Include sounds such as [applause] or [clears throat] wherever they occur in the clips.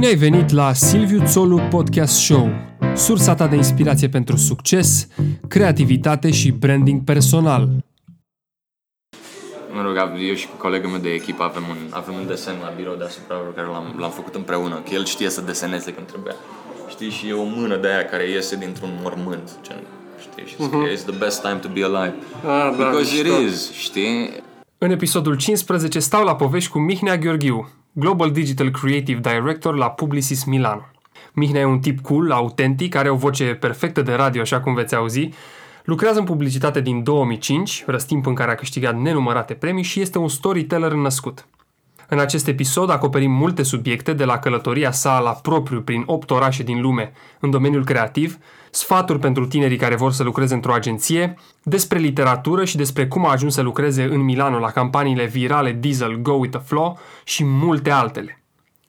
Bine ai venit la Silviu Țolu Podcast Show, sursa ta de inspirație pentru succes, creativitate și branding personal. Mă rog, eu și colegul meu de echipă avem un, avem un desen la birou deasupra pe care l-am, l-am făcut împreună, că el știe să deseneze când trebuia. Știi, și e o mână de aia care iese dintr-un mormânt, gen, știi, și scrie, it's the best time to be alive. Ah, da, Because it mișto. is, știi? În episodul 15 stau la povești cu Mihnea Gheorghiu, Global Digital Creative Director la Publicis Milano. Mihnea e un tip cool, autentic, are o voce perfectă de radio, așa cum veți auzi, lucrează în publicitate din 2005, răstimp în care a câștigat nenumărate premii și este un storyteller născut. În acest episod acoperim multe subiecte, de la călătoria sa la propriu prin 8 orașe din lume în domeniul creativ, sfaturi pentru tinerii care vor să lucreze într-o agenție, despre literatură și despre cum a ajuns să lucreze în Milano la campaniile virale Diesel Go With The Flow și multe altele.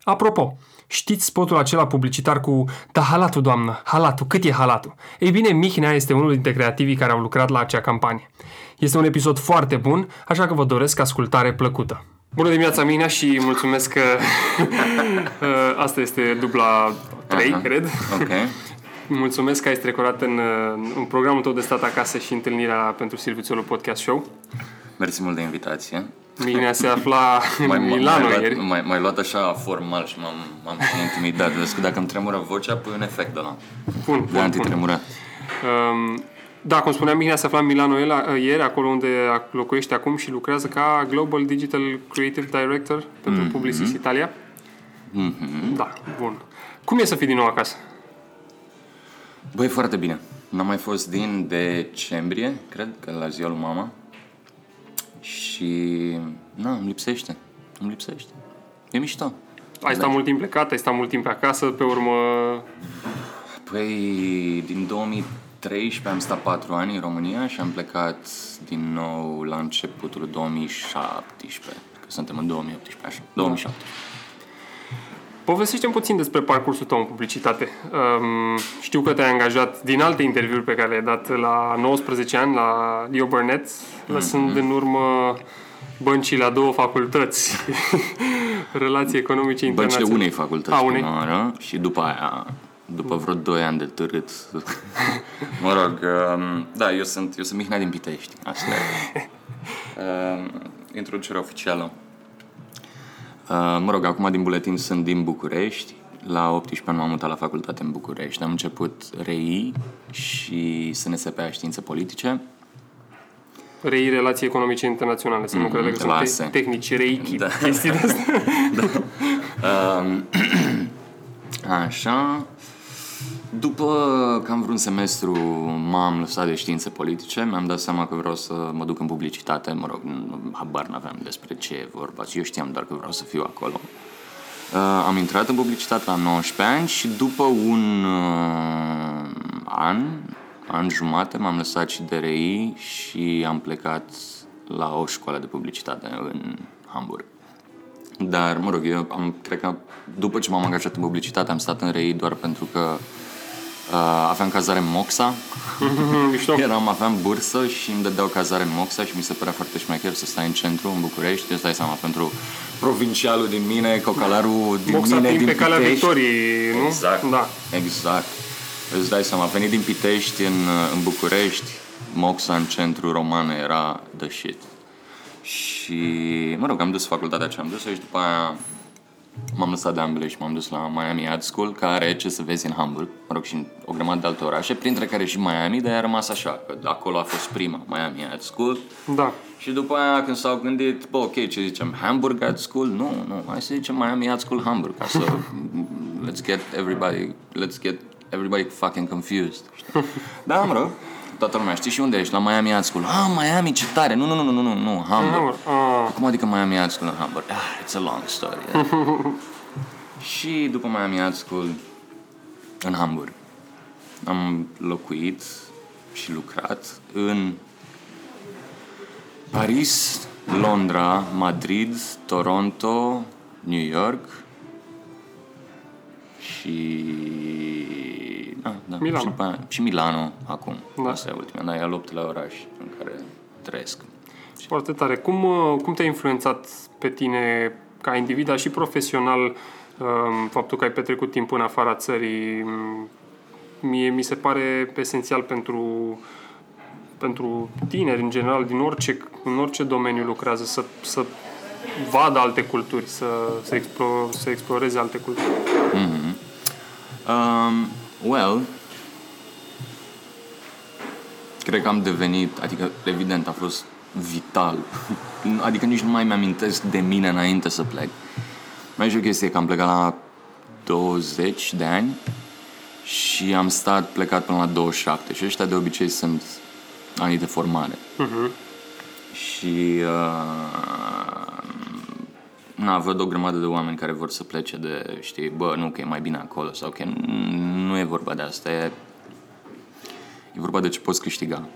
Apropo, știți spotul acela publicitar cu Da, halatul, doamnă, halatul, cât e halatul? Ei bine, Mihnea este unul dintre creativii care au lucrat la acea campanie. Este un episod foarte bun, așa că vă doresc ascultare plăcută. Bună dimineața, Mihnea, și mulțumesc că uh, [laughs] [laughs] asta este dubla 3, Aha. cred. Ok. Mulțumesc că ai strecurat în, uh, în programul tău de stat acasă și întâlnirea pentru Silviu Țolu Podcast Show. Mersi mult de invitație. Mihnea se afla [laughs] în M-ai, m-ai, Milano luat, ieri. m-ai, m-ai luat așa formal și m-am, m-am și intimidat. Vezi că dacă îmi tremură vocea, pui un efect de la Bun, de bun, bun. antitremură. Um, da, cum spuneam, Mihnea se afla în Milano el, uh, ieri, acolo unde locuiește acum și lucrează ca Global Digital Creative Director pentru Mhm. Publicis Italia. Mhm. Da, bun. Cum e să fii din nou acasă? Băi, foarte bine. N-am mai fost din decembrie, cred, că la ziua lui mama. Și... Na, îmi lipsește. Îmi lipsește. E mișto. Ai stat mult timp plecat, ai stat mult timp pe acasă, pe urmă... Păi, din 2013 am stat 4 ani în România și am plecat din nou la începutul 2017. Că suntem în 2018, așa. 2017. Povestește-mi puțin despre parcursul tău în publicitate. Um, știu că te-ai angajat din alte interviuri pe care le-ai dat la 19 ani la Leo Burnett, lăsând în urmă băncii la două facultăți, [laughs] relații economice Băncile internaționale. unei facultăți A, prima unei. oară și după aia, după vreo 2 ani de târât, [laughs] mă rog, um, da, eu sunt, eu sunt Mihnea din Pitești, asta e. [laughs] Um, introducerea oficială. Uh, mă rog, acum din buletin sunt din București. La 18 ani m-am mutat la facultate în București. Am început RI și SNSP Științe Politice. Rei relații economice internaționale, să nu Mhm, crede că sunt lase. te- tehnici reiki, Da. chestii de astea. [laughs] Um, [clears throat] așa. După cam vreun semestru m-am lăsat de științe politice, mi-am dat seama că vreau să mă duc în publicitate, mă rog, nu- habar n-aveam despre ce e vorba, eu știam doar că vreau să fiu acolo. Uh, am intrat în publicitate la 19 ani și după un uh, an, an jumate, m-am lăsat și de RI și am plecat la o școală de publicitate în Hamburg. Dar, mă rog, eu am, cred că după ce m-am angajat în publicitate am stat în RI doar pentru că uh, aveam cazare în Moxa, [laughs] Mișto. eram, aveam bursă și îmi dădeau cazare în Moxa și mi se părea foarte șmecher să stai în centru, în București, îți dai seama, pentru provincialul din mine, cocalarul din Moxa mine, fiind din pe calea Pitești. victoriei, nu? Exact, Da. exact. Îți dai seama, venit din Pitești în, în București, Moxa în centru romană era the shit. Și, mă rog, am dus facultatea ce am dus și după aia m-am lăsat de ambele și m-am dus la Miami Ad School, care are ce să vezi în Hamburg, mă rog, și în o grămadă de alte orașe, printre care și Miami, dar a rămas așa, că acolo a fost prima Miami Ad School. Da. Și după aia când s-au gândit, bă, ok, ce zicem, Hamburg Ad School? Nu, nu, hai să zicem Miami Ad School Hamburg, ca să [laughs] let's get everybody, let's get everybody fucking confused. știi? [laughs] Da, mă rog, toată lumea, știi și unde ești? La Miami Ad School. Ah, Miami, ce tare! Nu, nu, nu, nu, nu, nu, Hamburg. Ah, Cum adică Miami Ad School în Hamburg? Ah, it's a long story. Yeah. [laughs] și după Miami Ad School în Hamburg am locuit și lucrat în Paris, Londra, Madrid, Toronto, New York și... Ah, da, Milano. Și, după aia- și Milano acum. Da. Asta e ultima, dar e al optelea oraș în care trăiesc. Foarte tare. Cum, uh, cum te-a influențat pe tine ca individ, dar și profesional Um, faptul că ai petrecut timp în afara țării um, mie mi se pare esențial pentru pentru tineri în general din orice, în orice domeniu lucrează să, să vadă alte culturi, să, să, explo, să exploreze alte culturi. Mm-hmm. Um, well, cred că am devenit, adică evident a fost vital, [laughs] adică nici nu mai mi-amintesc de mine înainte să plec. Mai și o chestie că am plecat la 20 de ani și am stat plecat până la 27 și ăștia de obicei sunt anii de formare. Uh-huh. Și uh, na, văd o grămadă de oameni care vor să plece de, știi, bă, nu că e mai bine acolo sau că nu e vorba de asta, e, e vorba de ce poți câștiga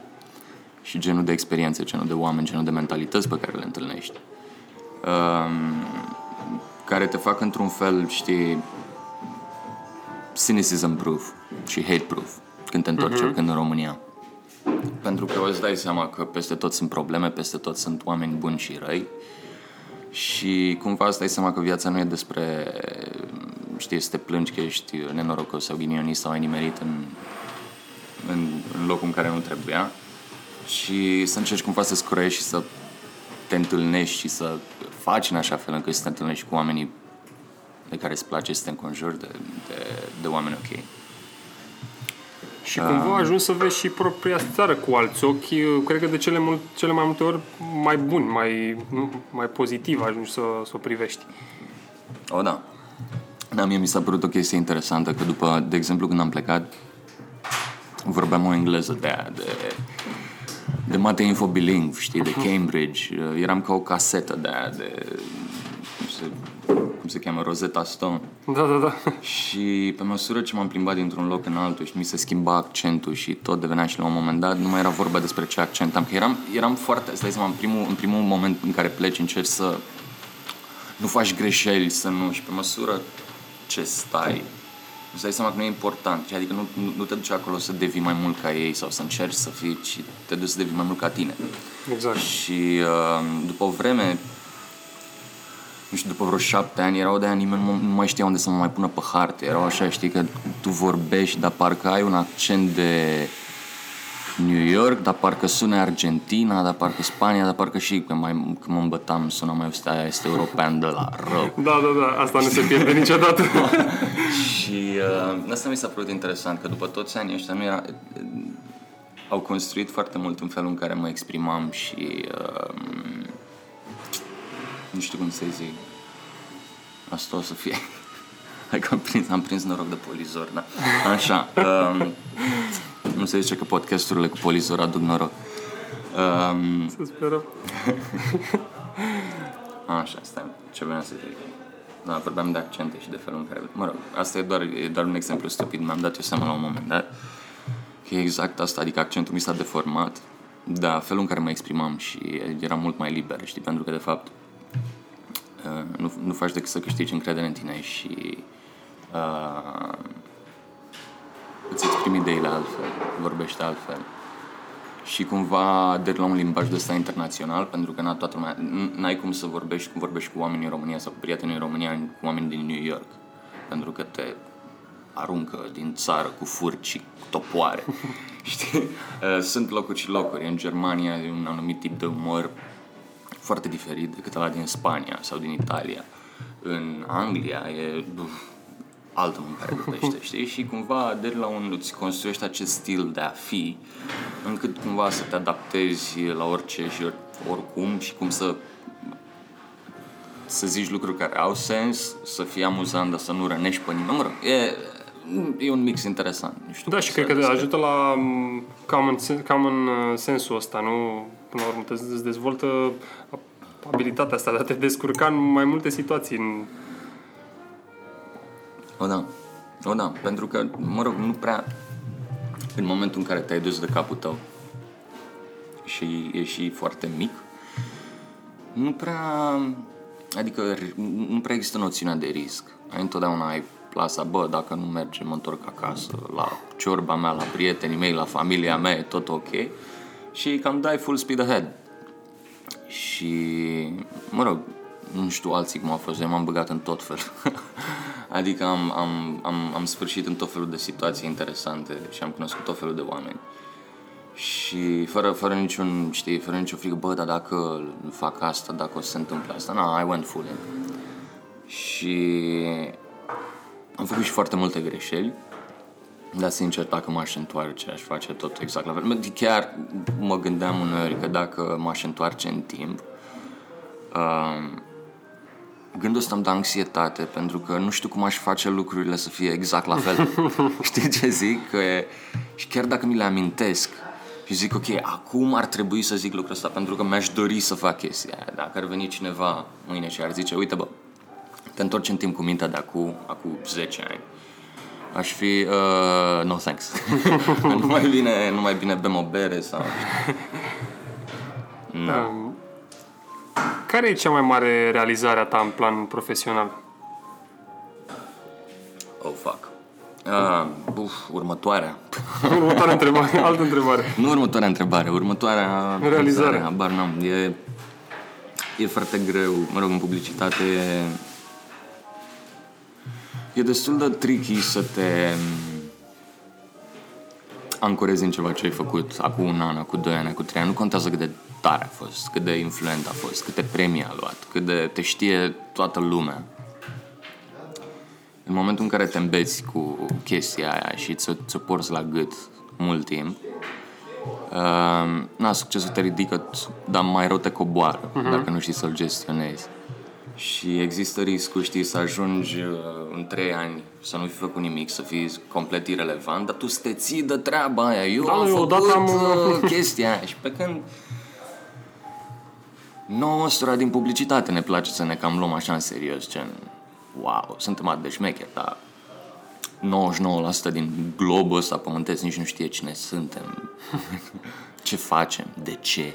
și genul de experiențe, genul de oameni, genul de mentalități pe care le întâlnești. Um, care te fac într-un fel, știi, cynicism proof și hate proof când te întorci uh-huh. când în România. Pentru că îți dai seama că peste tot sunt probleme, peste tot sunt oameni buni și răi și cumva îți dai seama că viața nu e despre, știi, să te plângi că ești nenorocos sau ghinionist sau ai nimerit în, în, în locul în care nu trebuia și să încerci cumva să scurești și să te întâlnești și să faci în așa fel încât să te întâlnești cu oamenii de care îți place să te înconjuri de, de, de oameni ok. Și da. cumva ajungi să vezi și propria țară cu alți ochi, cred că de cele, mult, cele mai multe ori mai buni, mai, nu, mai pozitiv ajungi să, să o privești. O, da. Da, mie mi s-a părut o chestie interesantă, că după, de exemplu, când am plecat, vorbeam o engleză de aia, de, de Mate Info Bilingv, știi, de Cambridge. Eram ca o casetă de aia, de cum se cheamă, Rosetta Stone. Da, da, da. Și pe măsură ce m-am plimbat dintr-un loc în altul și mi se schimba accentul și tot devenea și la un moment dat, nu mai era vorba despre ce accent am. Că eram, eram foarte, stai seama, în primul, în primul moment în care pleci încerci să nu faci greșeli, să nu, și pe măsură ce stai, îți dai seama că nu e important. Adică nu, nu te duci acolo să devii mai mult ca ei sau să încerci să fii, ci te duci să devii mai mult ca tine. Exact. Și uh, după o vreme nu știu, după vreo șapte ani, erau de ani nimeni nu, nu mai știa unde să mă mai pună pe harte. Erau așa, știi, că tu vorbești, dar parcă ai un accent de New York, dar parcă sună Argentina, dar parcă Spania, dar parcă și când, mai, când mă îmbătam sună mai aia este european de la rău. Da, da, da, asta nu se pierde niciodată. [laughs] și uh, asta mi s-a părut interesant, că după toți anii ăștia nu era, au construit foarte mult în felul în care mă exprimam și uh, nu știu cum să zic. Asta o să fie. [laughs] Hai că am prins, am prins noroc de polizor, da. Așa. Um, nu se zice că podcasturile cu polizor aduc noroc. Um, să sperăm. [laughs] Așa, stai. Ce vreau să zic? Da, vorbeam de accente și de felul în care... Mă rog, asta e doar, e doar un exemplu stupid. Mi-am dat eu seama la un moment dat că e exact asta, adică accentul mi s-a deformat. Da, felul în care mă exprimam și era mult mai liber, știi, pentru că de fapt nu, nu faci decât să câștigi încredere în tine și uh, îți exprimi ideile altfel, vorbești altfel. Și cumva de la un limbaj de ăsta internațional, pentru că n toată lumea, n-ai cum să vorbești cum vorbești cu oamenii în România sau cu prietenii în România cu oamenii din New York. Pentru că te aruncă din țară cu furci și cu topoare. [laughs] Știi? Uh, sunt locuri și locuri. În Germania e un anumit tip de umor foarte diferit decât ăla din Spania sau din Italia. În Anglia e uf, altă mâncare de pește, [laughs] știi? Și cumva de la un îți construiești acest stil de a fi, încât cumva să te adaptezi la orice și oricum și cum să să zici lucruri care au sens, să fie amuzant, dar să nu rănești pe nimeni. Mă rog, e, e un mix interesant. Nu știu da, și cred că ajută la mm, common, common uh, sensul ăsta, nu? Până la urmă, îți dezvoltă abilitatea asta de a te descurca în mai multe situații. În... O, da. O, da. Pentru că, mă rog, nu prea... În momentul în care te-ai dus de capul tău și e și foarte mic, nu prea... Adică nu prea există noțiunea de risc. Ai întotdeauna ai plasa, bă, dacă nu merge, mă întorc acasă, la ciorba mea, la prietenii mei, la familia mea, e tot ok. Și cam dai full speed ahead. Și, mă rog, nu știu alții cum au fost, eu m-am băgat în tot fel. [laughs] Adică am, am, am, am sfârșit în tot felul de situații interesante și am cunoscut tot felul de oameni. Și fără, fără niciun, știi, fără nicio frică, bă, dar dacă fac asta, dacă o să se întâmple asta, na, I went full in. Și am făcut și foarte multe greșeli, dar sincer, dacă m-aș întoarce, aș face tot exact la fel. Chiar mă gândeam uneori că dacă m-aș întoarce în timp, uh, gândul ăsta îmi dă anxietate, pentru că nu știu cum aș face lucrurile să fie exact la fel. [laughs] Știi ce zic? Că e... Și chiar dacă mi le amintesc și zic, ok, acum ar trebui să zic lucrul ăsta, pentru că mi-aș dori să fac chestia aia. Dacă ar veni cineva mâine și ar zice, uite bă, te întorci în timp cu mintea de acum, acum 10 ani. Aș fi, uh, no thanks. [laughs] nu mai bine, nu mai bine bem o bere sau... [laughs] No. Um, care e cea mai mare realizare a ta în plan profesional? Oh, fuck. Uh, uf, următoarea. [laughs] următoarea întrebare, altă întrebare. Nu următoarea întrebare, următoarea realizare. Habar n-am. E, e foarte greu, mă rog, în publicitate e, e destul de tricky să te ancorezi în ceva ce ai făcut acum un an, acum doi ani, acum trei ani. Nu contează cât de tare a fost, cât de influent a fost, câte premii a luat, cât de te știe toată lumea. În momentul în care te îmbeți cu chestia aia și ți-o, ți-o porți la gât mult timp, uh, na, succesul te ridică, dar mai rău te coboară uh-huh. dacă nu știi să-l gestionezi. Și există riscul, știi, să ajungi uh, în trei ani să nu fi făcut nimic, să fii complet irelevant, dar tu să te ții de treaba aia. Eu Da, am eu făcut odată am- uh, chestia aia. Și pe când nouă ăstora din publicitate ne place să ne cam luăm așa în serios, gen, wow, suntem atât de șmecheri, dar 99% din globul ăsta pământesc nici nu știe cine suntem, [laughs] ce facem, de ce.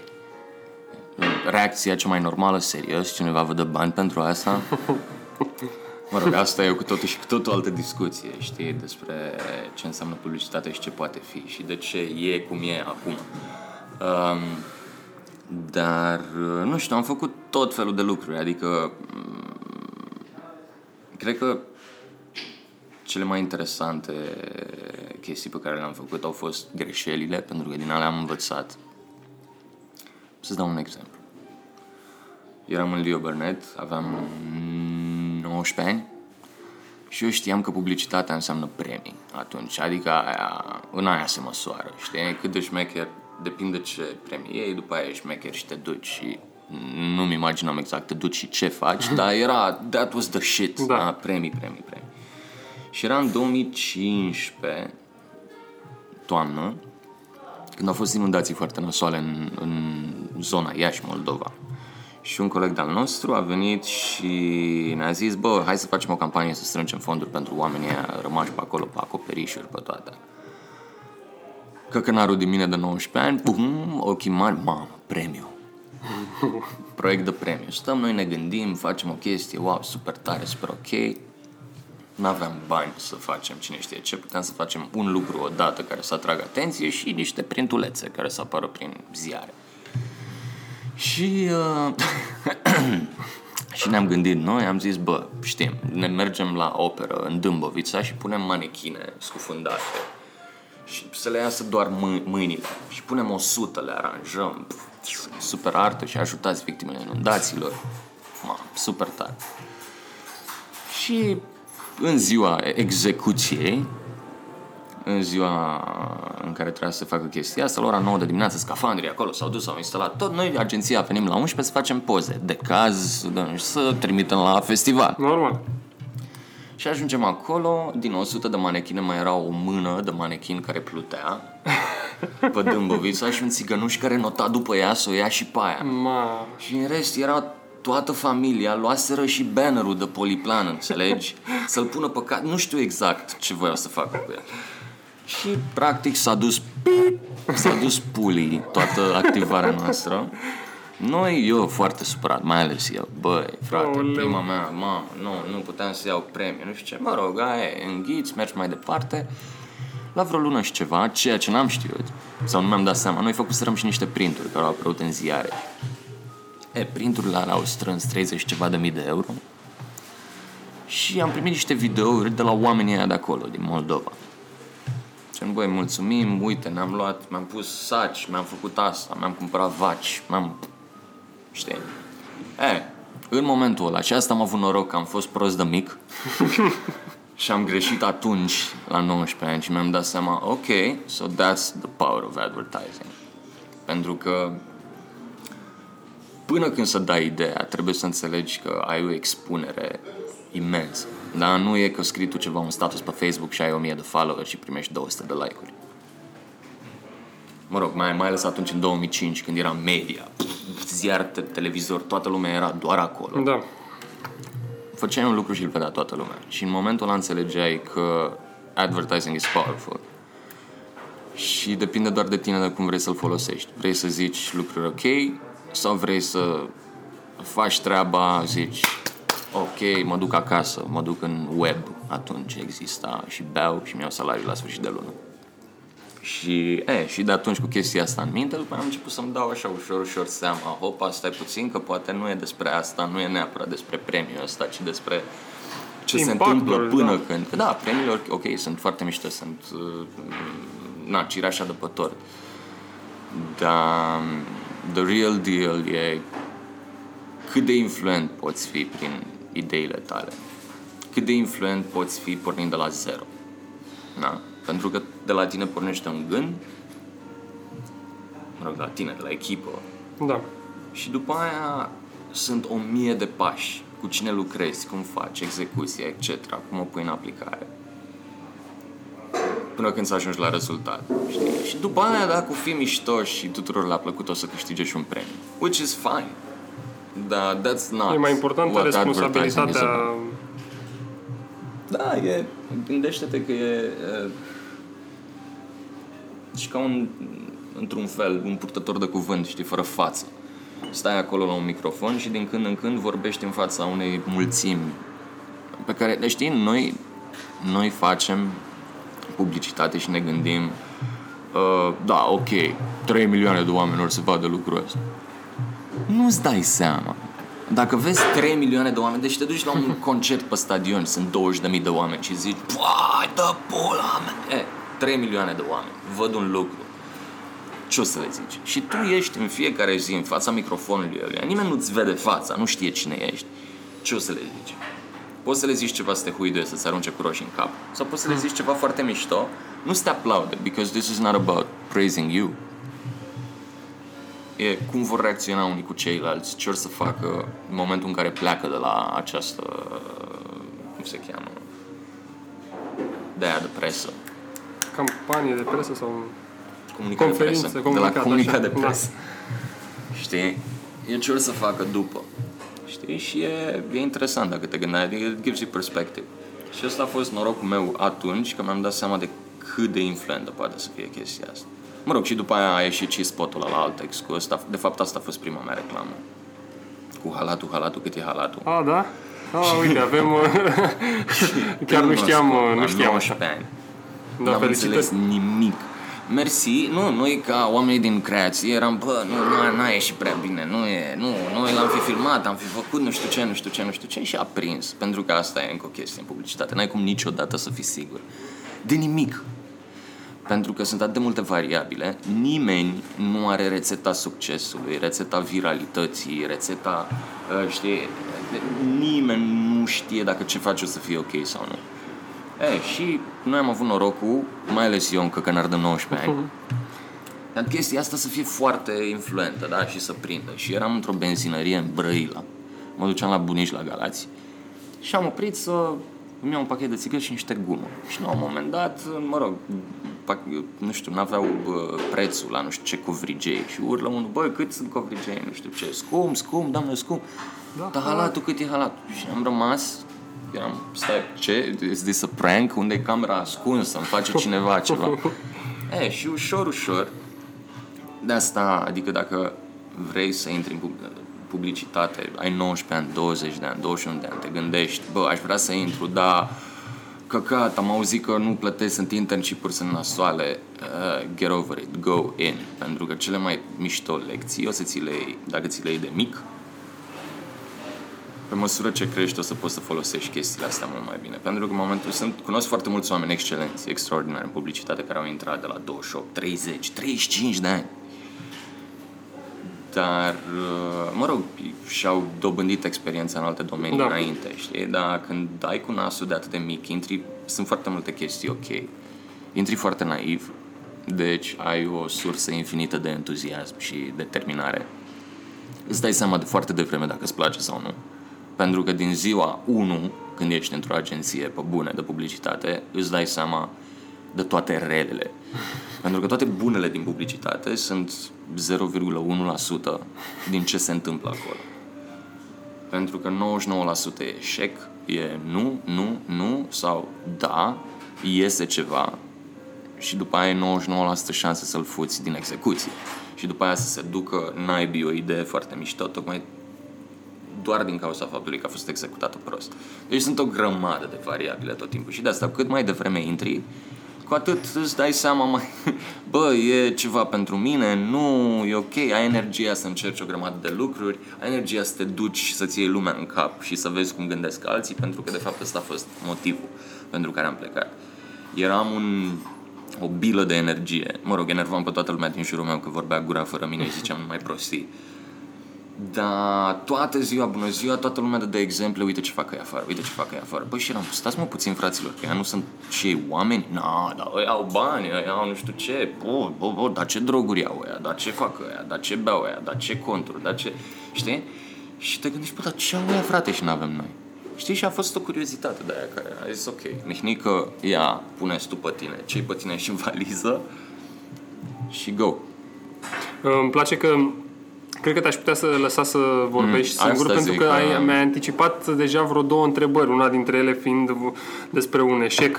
Reacția cea mai normală, serios, cineva vă dă bani pentru asta? Mă rog, asta e cu totul și cu totul altă discuție, știi, despre ce înseamnă publicitate și ce poate fi și de ce e cum e acum. Um, dar, nu știu, am făcut tot felul de lucruri, adică mm, cred că cele mai interesante chestii pe care le-am făcut au fost greșelile, pentru că din alea am învățat. Să-ți dau un exemplu. Eram în Leo Burnett, aveam 19 ani și eu știam că publicitatea înseamnă premii atunci, adică aia, în aia se măsoară, știi? Cât de șmecher, depinde ce premii iei, după aia ești șmecher și te duci și nu-mi imaginam exact te duci și ce faci, dar era, that was the shit, Da. da. premii, premii, premii. Și era în 2015, toamnă, când au fost inundații foarte nasoale în, în zona Iași, Moldova. Și un coleg de-al nostru a venit și ne-a zis, bă, hai să facem o campanie să strângem fonduri pentru oamenii aia rămași pe acolo, pe acoperișuri, pe toate. Căcănarul din mine de 19 ani, bum, ochii mari, mamă, premiu. [laughs] Proiect de premiu. Stăm, noi ne gândim, facem o chestie, wow, super tare, super ok. N-aveam bani să facem cine știe ce, puteam să facem un lucru odată care să atragă atenție și niște printulețe care să apară prin ziare. Și, uh, [coughs] și ne-am gândit noi, am zis, bă, știm, ne mergem la operă în Dâmbovița și punem manechine scufundate și să le iasă doar mâ- mâinile și punem 100, le aranjăm, pf, super artă și ajutați victimele inundațiilor. Ma, super tare. Și în ziua execuției, în ziua în care trebuia să se facă chestia asta, la ora 9 de dimineață, scafandrii acolo s-au dus, s-au instalat tot. Noi, agenția, venim la 11 să facem poze de caz de, și să trimitem la festival. Normal. Și ajungem acolo, din 100 de manechine mai era o mână de manechin care plutea [laughs] pe Dâmbovița și un țigănuș care nota după ea să o ia și pe aia. Ma, Și în rest era toată familia, luaseră și bannerul de poliplan, înțelegi? [laughs] Să-l pună pe ca... Nu știu exact ce voiau să facă cu el. Și practic s-a dus pip, s-a dus pulii toată activarea noastră. Noi, eu foarte supărat, mai ales eu, băi, frate, Aoleu. prima mea, mamă, nu, nu puteam să iau premiu, nu știu ce, mă rog, aia e, înghiți, mergi mai departe. La vreo lună și ceva, ceea ce n-am știut, sau nu mi-am dat seama, noi făcuserăm și niște printuri care au apărut în ziare. E, printurile alea au strâns 30 și ceva de mii de euro și am primit niște videouri de la oamenii aia de acolo, din Moldova. Și băi, mulțumim, uite, ne-am luat, mi-am pus saci, mi-am făcut asta, mi-am cumpărat vaci, mi-am... Știi? E, în momentul ăla, și asta am avut noroc că am fost prost de mic [laughs] și am greșit atunci, la 19 ani, și mi-am dat seama, ok, so that's the power of advertising. Pentru că până când să dai ideea, trebuie să înțelegi că ai o expunere imensă. Dar nu e că scrii tu ceva, un status pe Facebook și ai 1000 de follower și primești 200 de like-uri. Mă rog, mai, mai ales atunci în 2005, când era media, ziar, te- televizor, toată lumea era doar acolo. Da. Făceai un lucru și îl vedea toată lumea. Și în momentul ăla înțelegeai că advertising is powerful. Și depinde doar de tine de cum vrei să-l folosești. Vrei să zici lucruri ok sau vrei să faci treaba, zici ok, mă duc acasă, mă duc în web, atunci exista și beau și mi-au salariul la sfârșit de lună. Și, e, și de atunci cu chestia asta în minte, după aia am început să-mi dau așa ușor, ușor seama, hopa, stai puțin, că poate nu e despre asta, nu e neapărat despre premiul ăsta, ci despre ce se Impactul, întâmplă până da. când. Că da, premiile, ok, sunt foarte miște, sunt, uh, na, cireașa de pe tort. Dar the real deal e cât de influent poți fi prin ideile tale. Cât de influent poți fi pornind de la zero. Da? Pentru că de la tine pornește un gând, mă rog, de la tine, de la echipă, Da. și după aia sunt o mie de pași cu cine lucrezi, cum faci, execuția, etc., cum o pui în aplicare. Până când să ajungi la rezultat. Știi? Și după aia, dacă o fi mișto și tuturor le-a plăcut, o să câștige și un premiu. Which is fine. Dar that's not E mai importantă what advertising is responsabilitatea about. Da, e, gândește-te că e, e și ca un, într-un fel, un purtător de cuvânt, știi, fără față. Stai acolo la un microfon și din când în când vorbești în fața unei mulțimi pe care, deci știi, noi, noi facem publicitate și ne gândim uh, da, ok, 3 milioane de oameni or să vadă lucrul ăsta. Nu-ți dai seama. Dacă vezi 3 milioane de oameni, deci te duci la un [laughs] concert pe stadion, sunt 20.000 de oameni și zici, vai, dă pula mea! E, 3 milioane de oameni, văd un lucru. Ce o să le zici? Și tu ești în fiecare zi în fața microfonului ăluia, nimeni nu-ți vede fața, nu știe cine ești. Ce o să le zici? Poți să le zici ceva să te huiduie, să-ți arunce cu roșii în cap. Sau poți să le zici ceva foarte mișto, nu să te aplaude, because this is not about praising you. E cum vor reacționa unii cu ceilalți, ce or să facă în momentul în care pleacă de la această, cum se cheamă, de aia de presă. campanie de presă sau... Comunicat de Conferință, presă. comunicat, de la comunicat așa. de presă. Știi? E ce or să facă după. Știi? Și e, e interesant dacă te gândeai, adică it gives you perspective. Și ăsta a fost norocul meu atunci, că mi-am dat seama de cât de influentă poate să fie chestia asta. Mă rog, și după aia a ieșit și spotul ăla la Altex cu ăsta. De fapt, asta a fost prima mea reclamă. Cu halatul, halatul, cât e halatul. A, da? A, uite, avem... uh, [laughs] Chiar nu știam, uh, nu știam așa. 19 ani. Da, N-am înțeles felicitări. nimic. Mersi, nu, noi ca oamenii din creație eram, bă, nu, nu, n-a ieșit prea bine, nu e, nu, noi l-am fi filmat, am fi făcut nu știu ce, nu știu ce, nu știu ce și a prins, pentru că asta e încă o chestie în publicitate, n-ai cum niciodată să fii sigur. De nimic. Pentru că sunt atât de multe variabile, nimeni nu are rețeta succesului, rețeta viralității, rețeta, uh, știi, nimeni nu știe dacă ce faci o să fie ok sau nu. E, și noi am avut norocul, mai ales eu încă că n-ar de 19 ani, dar chestia asta să fie foarte influentă, da, și să prindă. Și eram într-o benzinărie în Brăila. Mă duceam la bunici la Galați. Și am oprit să îmi iau un pachet de țigări și niște gumă. Și la un moment dat, mă rog, pac- nu știu, n-aveau bă, prețul la nu știu ce covrigei. Și urlă unul, băi, cât sunt covrigei, nu știu ce, scump, scump, doamne, scump. Da, Dar halatul cât e halatul? Și am rămas, eram, stai, ce? Is this a prank? Unde e camera ascunsă? Îmi face cineva ceva? [laughs] e, și ușor, ușor, de asta, adică dacă vrei să intri în pub- publicitate, ai 19 ani, 20 de ani, 21 de ani, te gândești, bă, aș vrea să intru, dar căcat, am auzit că nu plătesc, sunt internship-uri, sunt nasoale, uh, get over it, go in, pentru că cele mai mișto lecții o să ți le iei, dacă ți le iei de mic, pe măsură ce crești o să poți să folosești chestiile astea mult mai bine. Pentru că în momentul sunt, cunosc foarte mulți oameni excelenți, extraordinari în publicitate care au intrat de la 28, 30, 35 de ani. Dar, uh, mă rog, și-au dobândit experiența în alte domenii da. înainte, știi? Dar când dai cu nasul de atât de mic, intri, sunt foarte multe chestii ok. Intri foarte naiv, deci ai o sursă infinită de entuziasm și determinare. Îți dai seama de foarte devreme dacă îți place sau nu. Pentru că din ziua 1, când ești într-o agenție pe bune de publicitate, îți dai seama de toate relele. Pentru că toate bunele din publicitate sunt 0,1% din ce se întâmplă acolo. Pentru că 99% e eșec, e nu, nu, nu sau da, iese ceva și după aia e 99% șanse să-l fuți din execuție. Și după aia să se ducă naibii o idee foarte mișto, tocmai doar din cauza faptului că a fost executată prost. Deci sunt o grămadă de variabile tot timpul și de asta cât mai devreme intri, cu atât îți dai seama mai, [laughs] bă, e ceva pentru mine, nu, e ok, ai energia să încerci o grămadă de lucruri, ai energia să te duci și să-ți iei lumea în cap și să vezi cum gândesc alții, pentru că de fapt ăsta a fost motivul pentru care am plecat. Eram un, o bilă de energie. Mă rog, enervam pe toată lumea din jurul meu că vorbea gura fără mine și ziceam mai prostii. Dar toată ziua, bună ziua, toată lumea de exemple, uite ce fac ei afară, uite ce fac ei afară. Păi și eram, stați mă puțin fraților, că ea nu sunt și ei oameni? Na, dar ei au bani, ei au nu știu ce, bă, bă, bă, dar ce droguri au ăia, dar ce fac ăia, dar ce beau ăia, dar ce conturi, dar ce, știi? Și te gândești, bă, dar ce au ăia frate și nu avem noi? Știi, și a fost o curiozitate de aia care a zis, ok, Mihnică, ia, pune tu pe tine, ce pe tine și în valiză și go. Îmi place că Cred că te-aș putea să lăsa să vorbești mm, singur, pentru că, că ai, mi-ai anticipat deja vreo două întrebări, una dintre ele fiind despre un eșec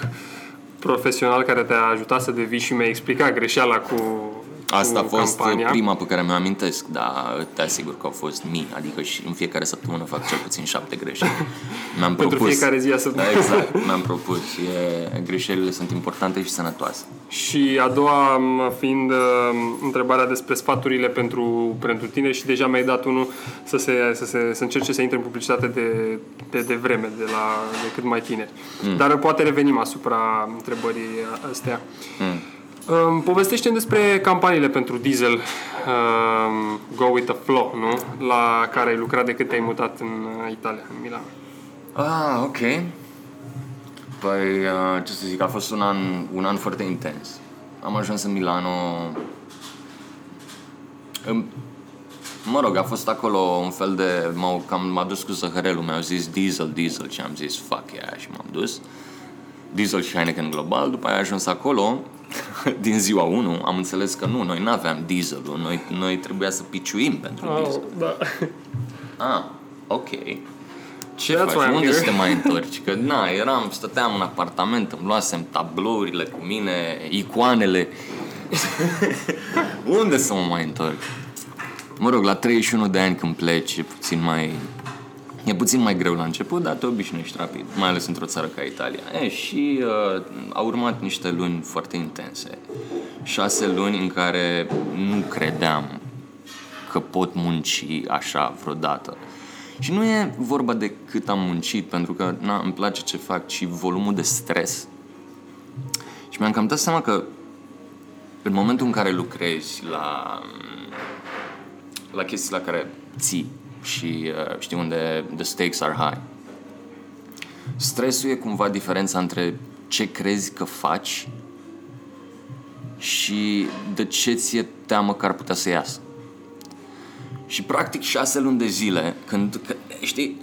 profesional care te-a ajutat să devii și mi-ai explicat greșeala cu Asta a fost campania. prima pe care mi-o amintesc, dar te asigur că au fost mii, adică și în fiecare săptămână fac cel puțin șapte greșeli. [laughs] Mi-am Pentru propus, fiecare zi a săptămână. Da, exact, mi-am propus și e, greșelile sunt importante și sănătoase. Și a doua fiind uh, întrebarea despre sfaturile pentru, pentru tine și deja mi-ai dat unul să, se, să, se, să încerce să intre în publicitate de, de, de vreme, de, la, de cât mai tineri. Mm. Dar poate revenim asupra întrebării astea. Mm. Um, povestește despre campaniile pentru Diesel um, Go With The Flow, nu? La care ai lucrat de cât te-ai mutat în uh, Italia, în Milano. Ah, ok. Păi, uh, ce să zic, a fost un an, un an foarte intens. Am ajuns în Milano... În, mă rog, a fost acolo un fel de... M-au, cam m-a dus cu zăhărelul, mi-au zis Diesel, Diesel și am zis fuck yeah și m-am dus. Diesel și Heineken Global, după aia a ajuns acolo [laughs] din ziua 1 am înțeles că nu, noi nu aveam dieselul, noi, noi trebuia să piciuim pentru oh, diesel. Da. [laughs] Ah, ok. Ce That's faci? Unde să te mai [laughs] întorci? Că na, eram, stăteam în apartament, îmi luasem tablourile cu mine, icoanele. Unde să mă mai întorc? Mă rog, la 31 de ani când pleci e puțin mai E puțin mai greu la început, dar te obișnuiești rapid, mai ales într-o țară ca Italia. E, și uh, au urmat niște luni foarte intense. Șase luni în care nu credeam că pot munci așa vreodată. Și nu e vorba de cât am muncit, pentru că na, îmi place ce fac, ci volumul de stres. Și mi-am cam dat seama că în momentul în care lucrezi la, la chestii la care ții, și uh, știi unde the stakes are high. Stresul e cumva diferența între ce crezi că faci și de ce ți-e teamă că ar putea să iasă. Și practic șase luni de zile, când, că, știi,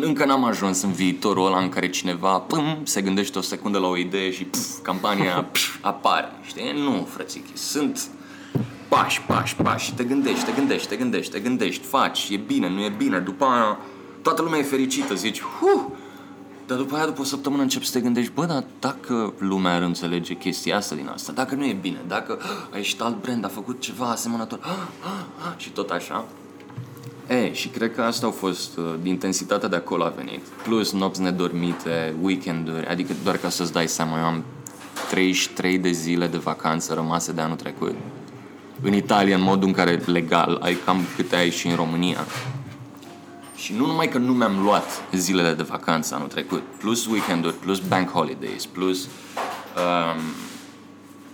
încă n-am ajuns în viitorul ăla în care cineva pâm, se gândește o secundă la o idee și pf, campania pf, [laughs] apare. Știi? Nu, frățichi, sunt pași, pași, pași, te gândești, te gândești, te gândești, te gândești, faci, e bine, nu e bine, după aia toată lumea e fericită, zici, huh, dar după aia, după o săptămână, începi să te gândești, bă, dar dacă lumea ar înțelege chestia asta din asta, dacă nu e bine, dacă a ieșit alt brand, a făcut ceva asemănător, și tot așa. E, și cred că asta au fost, uh, intensitatea de acolo a venit. Plus nopți nedormite, weekenduri, adică doar ca să-ți dai seama, eu am 33 de zile de vacanță rămase de anul trecut în Italia în modul în care legal ai cam câte ai și în România. Și nu numai că nu mi-am luat zilele de vacanță anul trecut, plus weekenduri, plus bank holidays, plus um,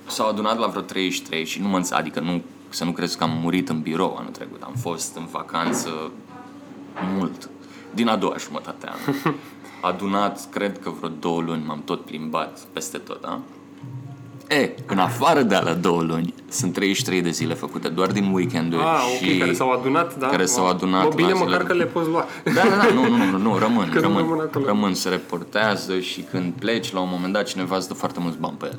s-au adunat la vreo 33 și nu mă înțeleg, adică nu, să nu crezi că am murit în birou anul trecut. Am fost în vacanță mult, din a doua jumătate a anului. [laughs] Adunat, cred că vreo două luni m-am tot plimbat peste tot, da? E, în afară de alea două luni, sunt 33 de zile făcute doar din weekenduri Ah, și... ok, care s-au adunat, da? care s-au adunat Bă, bine, la măcar zilele- că le poți lua. Da, da, da, nu, nu, nu, nu rămân, [laughs] Că nu rămân, rămân acolo. rămân, se reportează și când pleci, la un moment dat, cineva îți dă foarte mulți bani pe ele.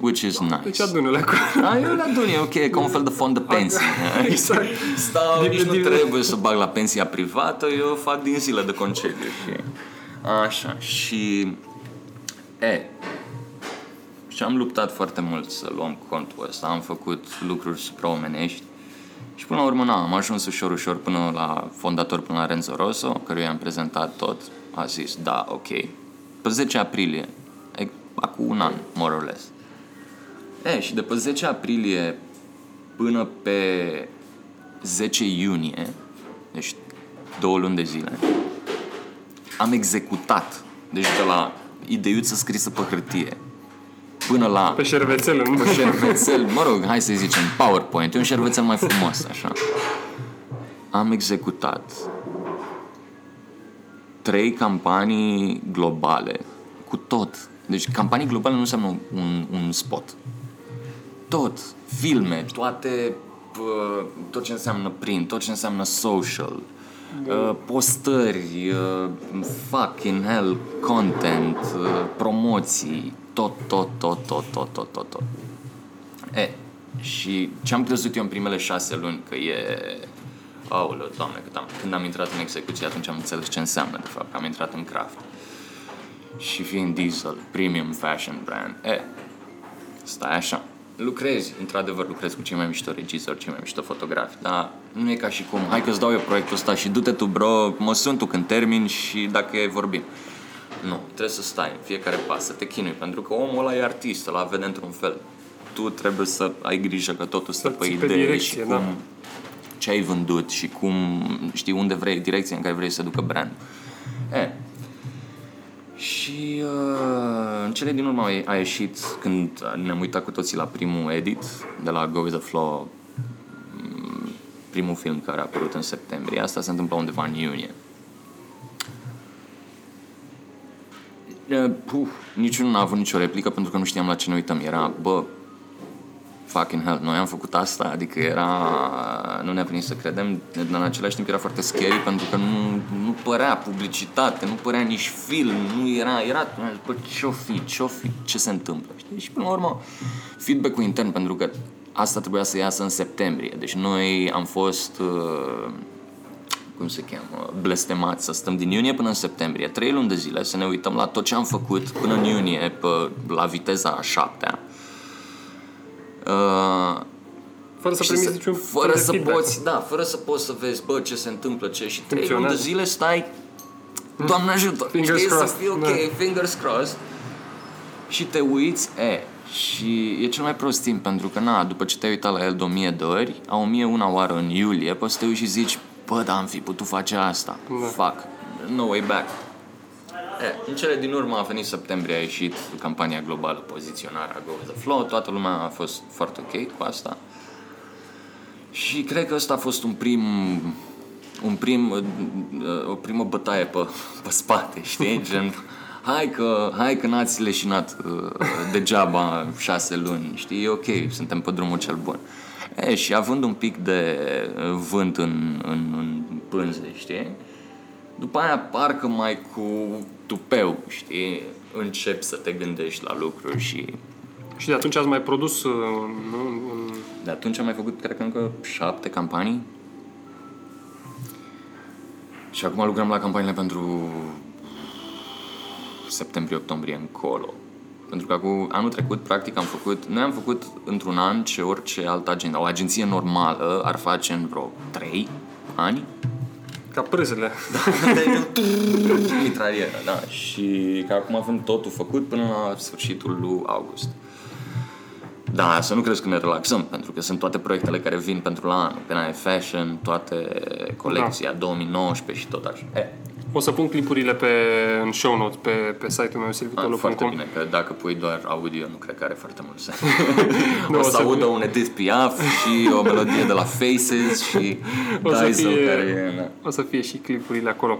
Which is nice. Deci adună-le acolo. Da, eu le adun, e ok, e ca un fel de fond de [laughs] pensii. Exact. Stau, Din- nici nu din- trebuie să bag la pensia privată, eu fac din zile de concediu. Și... Așa, și... E, și am luptat foarte mult să luăm contul ăsta, am făcut lucruri supraomenești și până la urmă, na, am ajuns ușor, ușor până la fondator, până la Renzo Rosso, căruia am prezentat tot, a zis, da, ok. Pe 10 aprilie, e, acum un an, more or less. E, și de pe 10 aprilie până pe 10 iunie, deci două luni de zile, am executat, deci de la ideiuță scrisă pe hârtie, până la Pe șervețel, nu? pe șervețel, mă rog, hai să zicem PowerPoint, e un șervețel mai frumos, așa. Am executat trei campanii globale, cu tot. Deci campanii globale nu înseamnă un, un spot. Tot, filme, toate, pă, tot ce înseamnă print, tot ce înseamnă social, uh, postări, uh, fucking hell, content, uh, promoții, tot, tot, tot, tot, tot, tot, tot, tot. E, și ce am crezut eu în primele șase luni că e... Aoleu, doamne, cât am, când am intrat în execuție, atunci am înțeles ce înseamnă, de fapt, că am intrat în craft. Și fiind diesel, premium fashion brand, e, stai așa. Lucrezi, într-adevăr, lucrezi cu cei mai mișto regizori, cei mai mișto fotografi, dar nu e ca și cum, hai că-ți dau eu proiectul ăsta și du-te tu, bro, mă sun tu când termin și dacă e, vorbim. Nu, trebuie să stai în fiecare pas, să te chinui, pentru că omul ăla e artist, ăla vede într-un fel. Tu trebuie să ai grijă că totul stă Să pe ții pe idee direcție, și da. cum, ce ai vândut și cum, știi, unde vrei, direcția în care vrei să ducă brand. E, și uh, în cele din urmă a- a ieșit când ne-am uitat cu toții la primul edit de la Go With The Flow, m, primul film care a apărut în septembrie. Asta se întâmplă undeva în iunie. Uh, Puf, niciunul n-a avut nicio replică pentru că nu știam la ce ne uităm. Era, bă, fucking hell, noi am făcut asta, adică era, nu ne-a prins să credem, dar în același timp era foarte scary pentru că nu, nu părea publicitate, nu părea nici film, nu era, era, bă, ce-o fi, ce-o fi, ce se întâmplă, știi? Și până la urmă, feedback-ul intern, pentru că asta trebuia să iasă în septembrie, deci noi am fost, uh, cum se cheamă, blestemați să stăm din iunie până în septembrie, trei luni de zile, să ne uităm la tot ce am făcut până în iunie, pe, la viteza a șaptea, Uh, Fără să și primiți niciun fără fel de să feedback. poți, da, fără să poți să vezi, bă, ce se întâmplă, ce și trei luni de Funcționează. zile stai, Doamne ajută, Fingers știi, să crossed, fii ok, da. fingers crossed și te uiți, e, și e cel mai prost timp pentru că, na, după ce te-ai uitat la el de o mie de ori, a o mie una oară în iulie, poți să te uiți și zici, bă, da, am fi putut face asta, Da. fuck, no way back. E, în cele din urmă a venit septembrie, a ieșit campania globală poziționarea Go With The Flow, toată lumea a fost foarte ok cu asta. Și cred că ăsta a fost un prim, un prim, uh, uh, o primă bătaie pe, pe spate, știi? [laughs] Gen, hai că, hai că n-ați leșinat uh, degeaba șase luni, știi? E ok, suntem pe drumul cel bun. E, și având un pic de uh, vânt în, în, în pânze, știi? După aia parcă mai cu tupeu, știi? Începi să te gândești la lucruri și Și de atunci ați mai produs uh, nu, un... de atunci am mai făcut, cred că încă șapte campanii. Și acum lucrăm la campaniile pentru septembrie-octombrie încolo. Pentru că acum, anul trecut, practic, am făcut... Noi am făcut într-un an ce orice altă agenție, o agenție normală ar face în vreo trei ani. ca prâzele. [laughs] Mitralieră, da. Și că acum avem totul făcut până la sfârșitul lui august. Da, să nu crezi că ne relaxăm, pentru că sunt toate proiectele care vin pentru la anul. Pe Fashion, toate colecția da. 2019 și tot așa. E, o să pun clipurile pe, în show notes pe, pe site-ul meu silvitolo.com Foarte bine, că dacă pui doar audio nu cred că are foarte mult sens. [laughs] nu, o, să, să audă un Edith Piaf și o melodie de la Faces și o să fie, care e... Da. O să fie și clipurile acolo.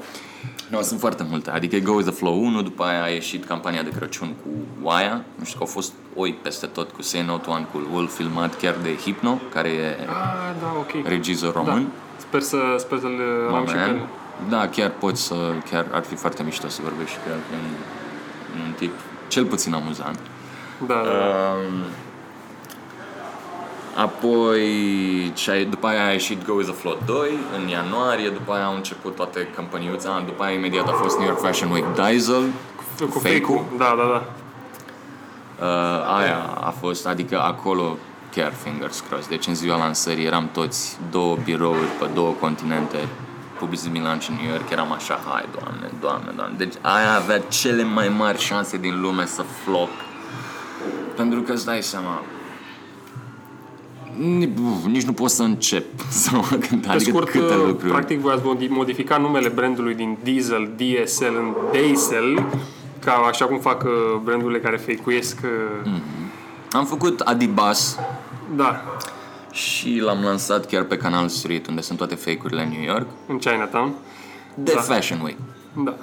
Nu, sunt foarte multe. Adică Go With The Flow 1, după aia a ieșit campania de Crăciun cu Waya. Nu știu că au fost oi peste tot cu Say No To One Cool Wolf, filmat chiar de Hypno, care e ah, da, okay. regizor român. Da. Sper, să, sper să-l am și pe Da, chiar poți să, chiar ar fi foarte mișto să vorbești cu el, un, un tip cel puțin amuzant. Da, da, da. Uh, Apoi, după aia a ieșit Go With The Flow 2 în ianuarie, după aia au început toate campaniuțe, după aia imediat a fost New York Fashion Week Diesel, cu, cu fake-ul. Da, da, da. Uh, aia a fost, adică acolo chiar fingers crossed. Deci în ziua lansării eram toți două birouri pe două continente, Publicis Milan și New York, eram așa, hai, doamne, doamne, doamne. Deci aia avea cele mai mari șanse din lume să flop. Pentru că îți dai seama, nici nu pot să încep [laughs] să mă gândesc. Adică scurt, câte uh, lucruri. practic voi ați modificat numele brandului din Diesel, DSL în Diesel, ca așa cum fac uh, brandurile care fake-uiesc. Mm-hmm. Am făcut Adibas. Da. Și l-am lansat chiar pe Canal Street, unde sunt toate fake-urile în New York. În Chinatown. De da. Fashion Week. Da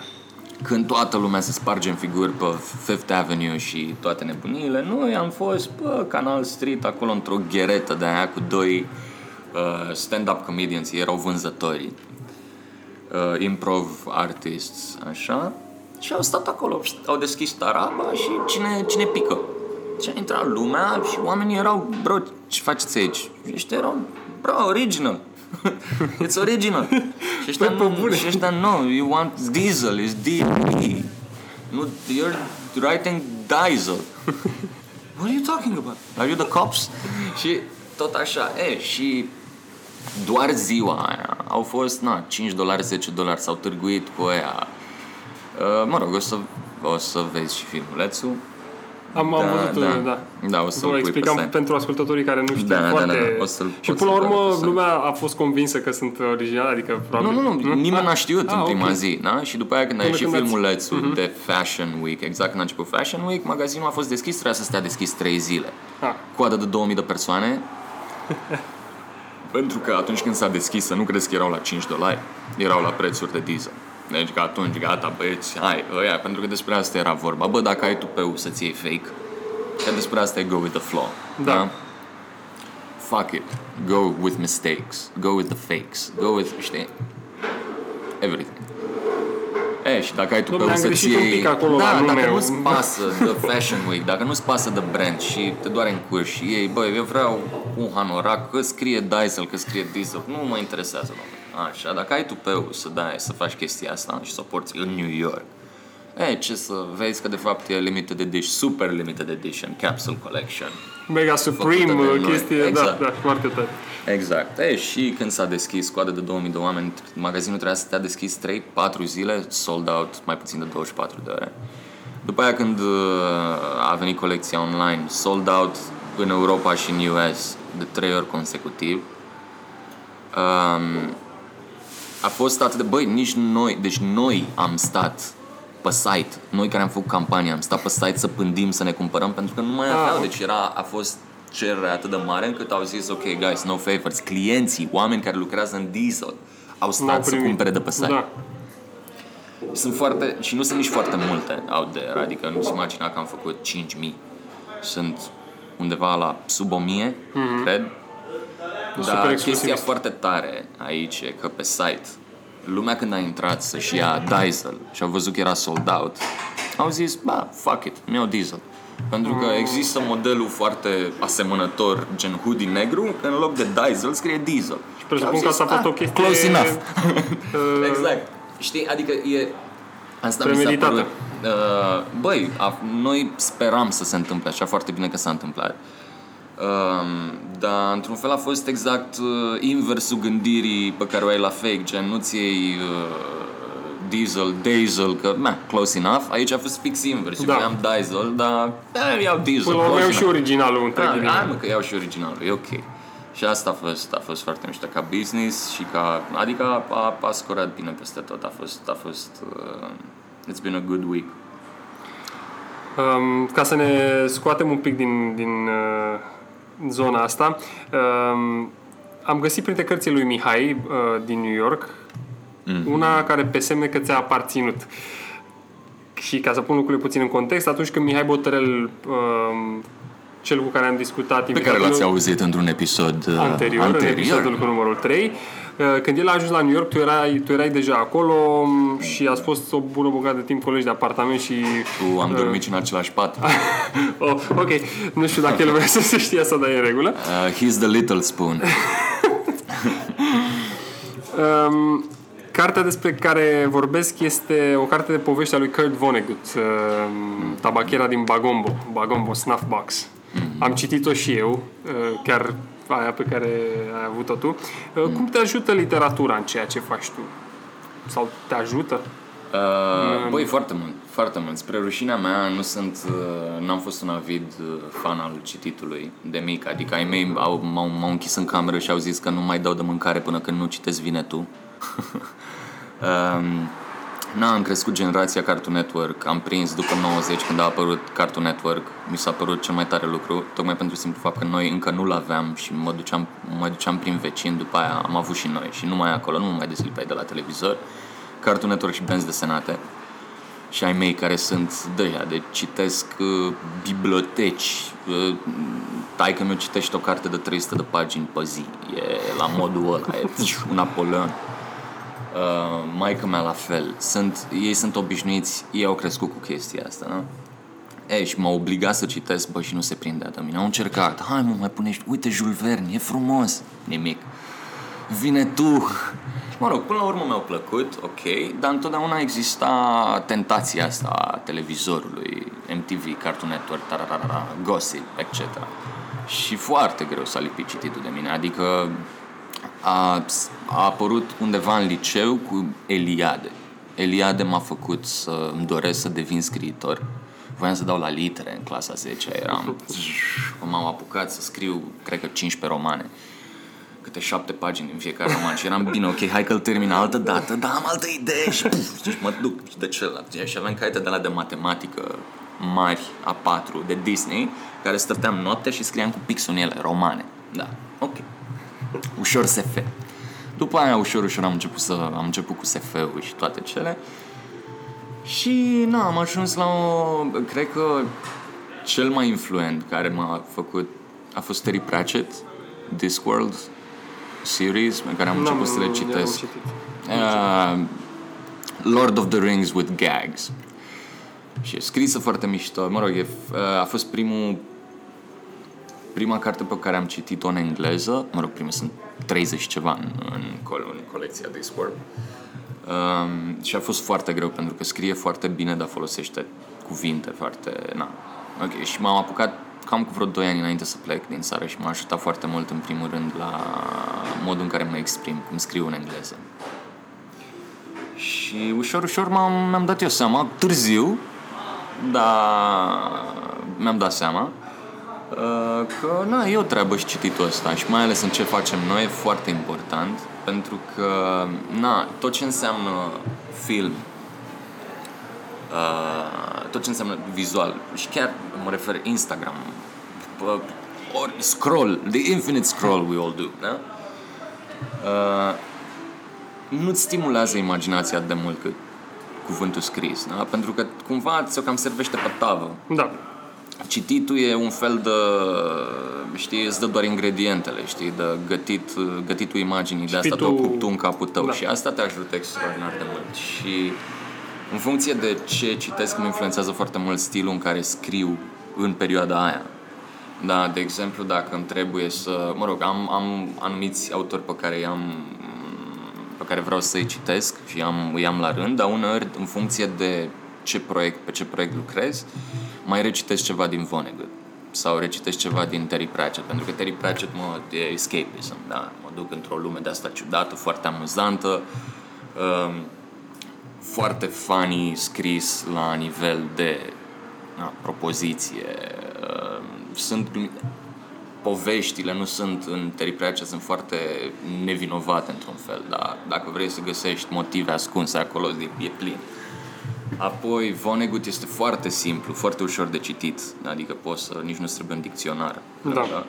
când toată lumea se sparge în figuri pe Fifth Avenue și toate nebunile, noi am fost pe Canal Street, acolo într-o gheretă de aia cu doi uh, stand-up comedians, erau vânzători, uh, improv artists, așa, și au stat acolo, au deschis taraba și cine, cine pică. Și a intrat lumea și oamenii erau, bro, ce faceți aici? Și ăștia erau, bro, original. [laughs] It's original. și ăștia, pe bune. și ăștia, no, you want diesel, it's D. Nu, you're writing diesel. [laughs] What are you talking about? Are you the cops? și tot așa, e, și doar ziua aia au fost, na, 5 dolari, 10 dolari, s-au târguit cu aia. Uh, mă rog, o să, o să vezi și filmulețul. Am, da, am văzut, da. da. Da, o să-l explicam pe pentru ascultătorii care nu știu da, foarte... Da, da, da. O să și până la urmă lumea a fost convinsă că sunt original, adică probabil... Nu, nu, nu, nimeni n-a știut ah, în prima okay. zi, da? Și după aia când a ieșit filmulețul uh-huh. de Fashion Week, exact când a început Fashion Week, magazinul a fost deschis, trebuia să stea deschis 3 zile. Ah. Coadă de 2000 de persoane. [laughs] pentru că atunci când s-a deschis, să nu crezi că erau la 5 dolari, erau la prețuri de diesel. Deci că atunci, gata, băieți, hai, ăia, pentru că despre asta era vorba. Bă, dacă ai tu să-ți iei fake, că despre asta e go with the flow. Da. da? Fuck it. Go with mistakes. Go with the fakes. Go with, știi? Everything. E, și dacă ai tu pe să-ți iei... Acolo da, la dacă nu-ți pasă [laughs] de Fashion Week, dacă nu-ți pasă de brand și te doare în cur și ei, băi, eu vreau un hanorac, că scrie Diesel, că scrie Diesel, nu mă interesează, domnule. Așa, dacă ai tu pe să dai, să faci chestia asta și să o porți în New York, e, ce să vezi că de fapt e limited edition, super limited edition, capsule collection. Mega Supreme, chestie, da, exact. da, da, foarte tare. Exact. E, și când s-a deschis coada de 2000 de oameni, magazinul trebuia să stea deschis 3-4 zile, sold out mai puțin de 24 de ore. După aia când uh, a venit colecția online, sold out în Europa și în US de 3 ori consecutiv. Um, a fost atât de, băi, nici noi, deci noi am stat pe site, noi care am făcut campania, am stat pe site să pândim, să ne cumpărăm, pentru că nu mai aveau, ah. deci era, a fost cerere atât de mare încât au zis, ok, guys, no favors, clienții, oameni care lucrează în diesel, au stat să cumpere de pe site. Da. Sunt foarte, și nu sunt nici foarte multe out there, adică nu-ți imagina că am făcut 5.000. Sunt undeva la sub 1.000, mm-hmm. cred. Dar chestia foarte tare aici e că pe site lumea când a intrat să-și ia diesel și au văzut că era sold out, au zis, ba, fuck it, mi-au diesel. Pentru că există modelul foarte asemănător, gen hoodie negru, în loc de diesel scrie diesel. Și presupun că asta a fost o chestie... Close enough. [laughs] exact. Știi, adică e... Asta mi s-a părut. Uh, băi, a, noi speram să se întâmple așa, foarte bine că s-a întâmplat. Uh, Um, dar într-un fel a fost exact uh, inversul gândirii pe care o ai la fake, gen nu-ți iei uh, diesel, diesel, că, na, close enough. Aici a fost fix invers. Și Da. voiam diesel, dar da, iau diesel. Până la urmă close iau și enough. originalul între Da, ghilimele. hai mă, că iau și originalul, e ok. Și asta a fost, a fost foarte mișto ca business și ca, adică a, a, a scorat bine peste tot, a fost, a fost, uh, it's been a good week. Um, ca să ne scoatem un pic din, din uh, zona asta, um, am găsit printre cărțile lui Mihai uh, din New York Mhm. una care pe semne că ți-a aparținut. Și ca să pun lucrurile puțin în context, atunci când Mihai Botărel, um, cel cu care am discutat Pe care l-ați invitatul auzit într-un episod uh, anterior, în episodul cu numărul 3, uh, când el a ajuns la New York, tu erai, tu erai deja acolo um, și ați fost o bună bucată de timp colegi de apartament și... Tu am dormit și în același pat. [laughs] Oh, ok, nu știu dacă el vrea să se știe asta, dar e în regulă. Uh, he's the little spoon. [laughs] Um, cartea despre care vorbesc este o carte de povești a lui Kurt Vonnegut, um, Tabachera din Bagombo, Bagombo Snuff Box. Am citit-o și eu, uh, chiar aia pe care ai avut-o tu. Uh, Cum te ajută literatura în ceea ce faci tu? Sau te ajută? Uh, băi, foarte mult, foarte mult. Spre rușinea mea, nu sunt, uh, n-am fost un avid uh, fan al cititului de mic, adică ai mei au, m-au, m-au închis în cameră și au zis că nu mai dau de mâncare până când nu citesc vine tu. [laughs] um, Na, am crescut generația Cartoon Network, am prins după 90 când a apărut Cartoon Network, mi s-a părut cel mai tare lucru, tocmai pentru simplu fapt că noi încă nu-l aveam și mă duceam, mă duceam prin vecini, după aia am avut și noi. Și numai acolo, nu mă mai deslipeai de la televizor, Cartoon Network și benzi desenate. Și ai mei care sunt deja, de citesc uh, biblioteci, uh, tai că mi citește o carte de 300 de pagini pe zi, e la modul ăla, e un [laughs] Napoleon. Uh, maica mea la fel. Sunt, ei sunt obișnuiți, ei au crescut cu chestia asta, nu? Ei, și m-au obligat să citesc, bă, și nu se prindea de mine. Au încercat, hai mă, mai punești, uite Jules Verne, e frumos. Nimic. Vine tu. Mă rog, până la urmă mi-au plăcut, ok, dar întotdeauna exista tentația asta a televizorului, MTV, Cartoon Network, tararara, Gossip, etc. Și foarte greu s-a lipit cititul de mine, adică a, a apărut undeva în liceu cu Eliade. Eliade m-a făcut să îmi doresc să devin scriitor. Voiam să dau la litere în clasa 10 eram... M-am apucat să scriu, cred că 15 romane câte șapte pagini din fiecare roman și eram bine, ok, hai că-l termin altă dată, dar am altă idee și, puf, și mă duc și de celălalt. Și aveam caiete de la de matematică mari, a patru, de Disney, care stăteam noapte și scriam cu pixul în ele, romane. Da, ok. Ușor SF. După aia, ușor, ușor am început, să, am început cu SF-ul și toate cele. Și, na, am ajuns la o... Cred că cel mai influent care m-a făcut a fost Terry Pratchett, Discworld series, pe care am N-am- început să le n-am citesc. citit. Uh, Lord of the Rings with Gags. Și e scrisă foarte mișto. Mă rog, e, uh, a fost primul prima carte pe care am citit-o în engleză. Mă rog, prime sunt 30 și ceva în, în, col- în colecția Discworld. Um, și a fost foarte greu pentru că scrie foarte bine, dar folosește cuvinte foarte... Na. Ok, și m-am apucat cam cu vreo 2 ani înainte să plec din țară și m-a ajutat foarte mult în primul rând la modul în care mă exprim, cum scriu în engleză. Și ușor, ușor m-am, mi-am dat eu seama, târziu, dar mi-am dat seama uh, că na, e o treabă și cititul ăsta și mai ales în ce facem noi e foarte important pentru că na, tot ce înseamnă film uh, tot ce înseamnă vizual și chiar mă refer Instagram uh, ori scroll, the infinite scroll we all do da? uh, nu-ți stimulează imaginația atât de mult cât cuvântul scris, da? pentru că cumva ți-o cam servește pe tavă Da. Cititul e un fel de, știi, îți dă doar ingredientele, știi, de gătit, gătitul imaginii, de asta tu- tu pup tu în capul tău Da. și asta te ajută extraordinar de mult și în funcție de ce citesc mă influențează foarte mult stilul în care scriu în perioada aia. Da, de exemplu, dacă îmi trebuie să, mă rog, am, am anumiți autori pe care i-am pe care vreau să-i citesc și am, îi am la rând, dar uneori, în funcție de ce proiect, pe ce proiect lucrez, mai recitesc ceva din Vonnegut sau recitesc ceva din Terry Pratchett, pentru că Terry Pratchett mă, e escapism, da? Mă duc într-o lume de asta ciudată, foarte amuzantă. Um, foarte funny scris la nivel de na, propoziție. Uh, sunt glumi- poveștile nu sunt în Terry Pratchett, sunt foarte nevinovate într-un fel, dar dacă vrei să găsești motive ascunse acolo, e, e plin. Apoi, Vonnegut este foarte simplu, foarte ușor de citit, adică poți să, nici nu trebuie în dicționar. Da. Așa.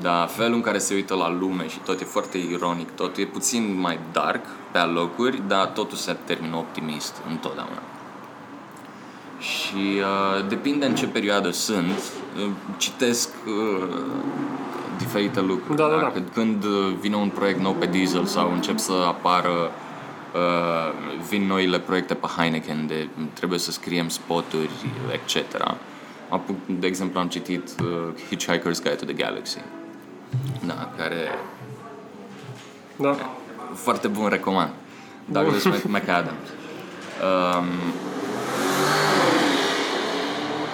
Dar felul în care se uită la lume și tot e foarte ironic, tot e puțin mai dark pe alocuri, dar totul se termină optimist întotdeauna. Și uh, depinde în ce perioadă sunt, uh, citesc uh, diferite lucruri. Da, da, da. Când, când uh, vine un proiect nou pe Diesel sau încep să apară uh, vin noile proiecte pe Heineken de trebuie să scriem spoturi, etc. Apuc, de exemplu, am citit uh, Hitchhiker's Guide to the Galaxy. Da, care Da. foarte bun, recomand. Douglas Mc- McAdams. Um,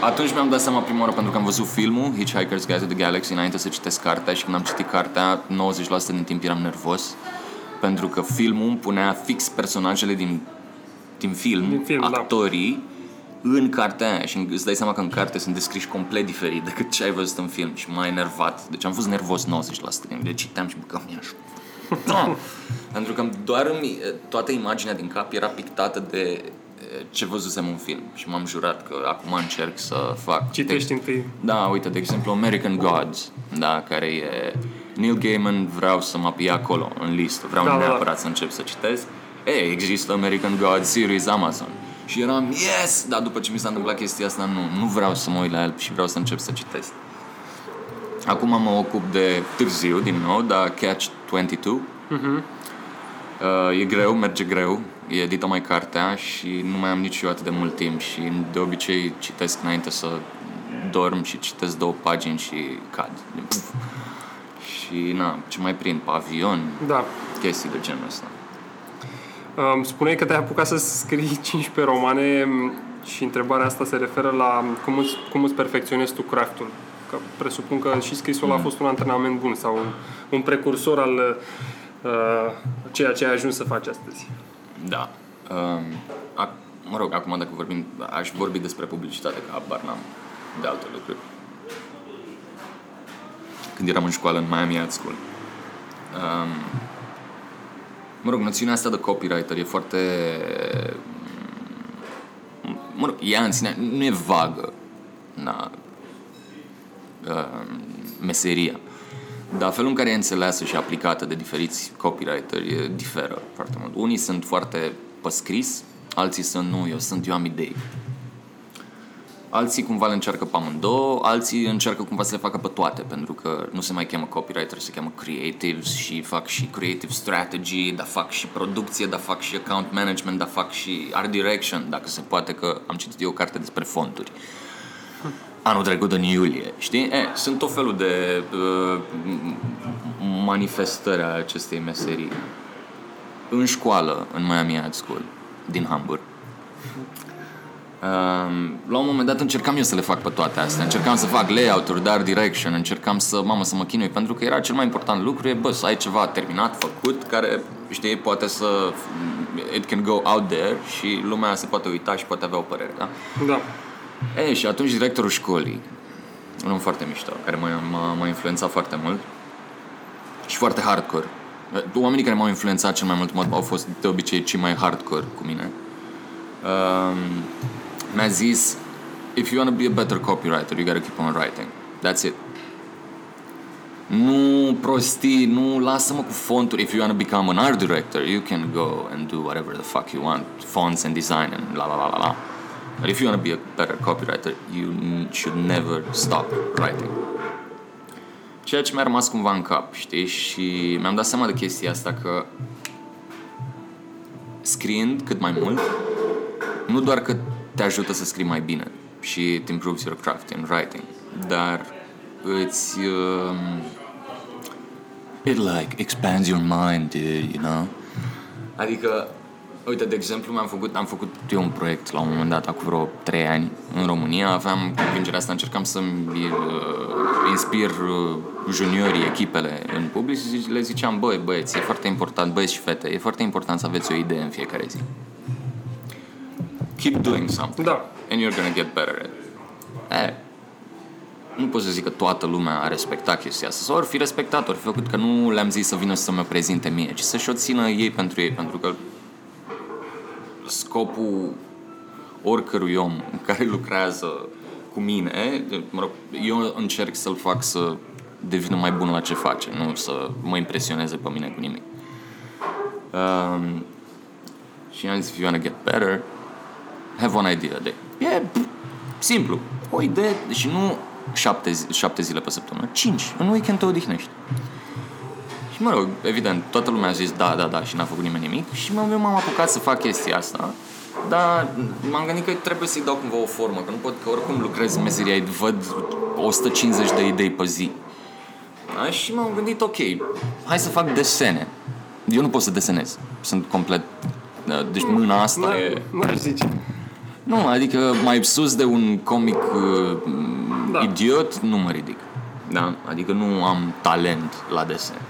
atunci mi-am dat seama prima oară pentru că am văzut filmul Hitchhiker's Guide to the Galaxy înainte să citesc cartea și când am citit cartea 90% din timp eram nervos pentru că filmul punea fix personajele din, din film, Din film, da. actorii în cartea aia și îți dai seama că în carte sunt descriși complet diferit decât ce ai văzut în film și m-a enervat. Deci am fost nervos 90% din timp. Deci citeam și băcam iaș. No. Pentru că doar îmi, toată imaginea din cap era pictată de eh, ce văzusem în film și m-am jurat că acum încerc să fac Citești întâi. da, uite, de exemplu, American Gods, da, care e... Neil Gaiman vreau să mă apie acolo, în listă. Vreau Da, da, da, da. neapărat să încep să citesc. Ei, există American Gods series Amazon. Și eram, yes! Dar după ce mi s-a întâmplat chestia asta, nu, nu vreau să mă uit la el și vreau să încep să citesc. Acum mă ocup de târziu, din nou, dar Catch 22. Mhm. Uh, e greu, merge greu, e edită mai cartea și nu mai am nici eu atât de mult timp și de obicei citesc înainte să dorm și citesc două pagini și cad. Puf. Și na, ce mai prind, pavion, Da. chestii de genul ăsta. Um, spuneai că te-ai apucat să scrii [laughs] 15 romane m, și întrebarea asta se referă la cum îți, cum îți perfecționezi tu craftul. Că presupun că și scrisul a fost un antrenament bun sau un, un precursor al uh, ceea ce ai ajuns să faci astăzi. Da. Um, ac- mă rog, acum dacă vorbim, aș vorbi despre publicitate, că habar n-am de alte lucruri. Când eram în școală în Miami Art School. Um, mă rog, noțiunea asta de copywriter e foarte... Mă rog, ea în sine nu e vagă. Na, um, meseria. Dar felul în care e înțeleasă și aplicată de diferiți copywriteri e- diferă foarte mult. Unii sunt foarte pe scris, alții sunt nu, eu sunt, eu am idei. Alții cumva le încearcă pe amândouă, alții încearcă cumva să le facă pe toate, pentru că nu se mai cheamă copywriter, se cheamă creatives și fac și creative strategy, dar fac și producție, dar fac și account management, dar fac și art direction, dacă se poate că am citit eu o carte despre fonturi anul trecut în iulie, știi? E, sunt tot felul de uh, manifestări ale acestei meserii. În școală, în Miami Art School, din Hamburg, Um, la un moment dat încercam eu să le fac pe toate astea Încercam să fac layout-uri, dar direction Încercam să, mamă, să mă chinui Pentru că era cel mai important lucru E, bă, să ai ceva terminat, făcut Care, știi, poate să It can go out there Și lumea se poate uita și poate avea o părere, da? Da. E, și atunci directorul școlii, un om foarte mișto, care m-a, m-a, m-a influențat foarte mult și foarte hardcore. Oamenii care m-au influențat cel mai mult mod au fost de obicei cei mai hardcore cu mine. Um, mi-a zis, if you want to be a better copywriter, you gotta keep on writing. That's it. Nu prostii, nu lasă-mă cu fonturi. If you want to become an art director, you can go and do whatever the fuck you want. Fonts and design and la la la la la. But if you want to be a better copywriter, you n- should never stop writing. Ceea ce mi-a rămas cumva în cap, știi? Și mi-am dat seama de chestia asta că scriind cât mai mult, nu doar că te ajută să scrii mai bine și it improves your craft in writing, dar îți... Um, it like expands your mind, dude, you know? Adică, uite, de exemplu, mi-am făcut, am făcut eu un proiect la un moment dat, acum vreo 3 ani, în România, aveam convingerea asta, încercam să-mi uh, inspir uh, juniorii, echipele în public și le ziceam, băi, băieți, e foarte important, băieți și fete, e foarte important să aveți o idee în fiecare zi. Keep doing something. Da. And you're gonna get better at it. Eh, nu pot să zic că toată lumea a respectat chestia asta. Sau ori fi respectat, ori fi făcut că nu le-am zis să vină să mă prezinte mie, ci să-și o țină ei pentru ei, pentru că scopul oricărui om care lucrează cu mine, mă rog, eu încerc să-l fac să devină mai bun la ce face, nu să mă impresioneze pe mine cu nimic. Um, și am zis, if you wanna get better, have one idea a day. E simplu. O idee și nu șapte, zi- șapte zile pe săptămână, cinci. În weekend te odihnești. Și mă rog, evident, toată lumea a zis da, da, da și n-a făcut nimeni nimic și mă, eu m-am apucat să fac chestia asta dar m-am gândit că trebuie să-i dau cumva o formă, că nu pot, că oricum lucrez în meseria, văd 150 de idei pe zi. Da? Și m-am gândit, ok, hai să fac desene. Eu nu pot să desenez, sunt complet... da, Deci mâna asta e... Nu aș zice. Nu, adică mai sus de un comic uh, Da. da. idiot, nu mă ridic. Da? Adică nu am talent la desen.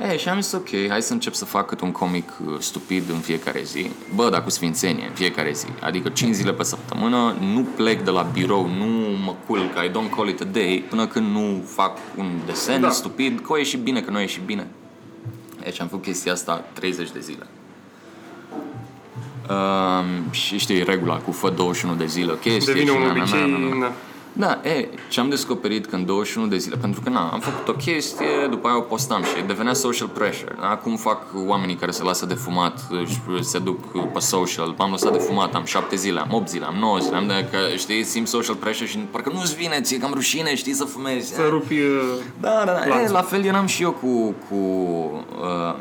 E, și am zis, ok, hai să încep să fac cât un comic uh, stupid în fiecare zi. Bă, dar cu sfințenie, în fiecare zi. Adică 5 zile pe săptămână, nu plec de la birou, nu mă culc, I don't call it a day, până când nu fac un desen Da. da. stupid, că o ieși bine, că nu a ieșit bine. Deci am făcut chestia asta 30 de zile. Um, și știi regula cu fă 21 de zile o chestie Devine și un na, na, na, obicei. na, na. da. Da, e, ce am descoperit că în 21 de zile, pentru că na, am făcut o chestie, după aia o postam și devenea social pressure. Da? Cum fac oamenii care se lasă de fumat, își- se duc pe social, m-am lăsat de fumat, am 7 zile, am 8 zile, am 9 zile, am de, că, știi, simt social pressure și parcă nu-ți vine, ție cam rușine, știi, să fumezi. Să rupi... uh, Da, da, da. E, Lanțul. la fel eram și eu cu, cu, uh,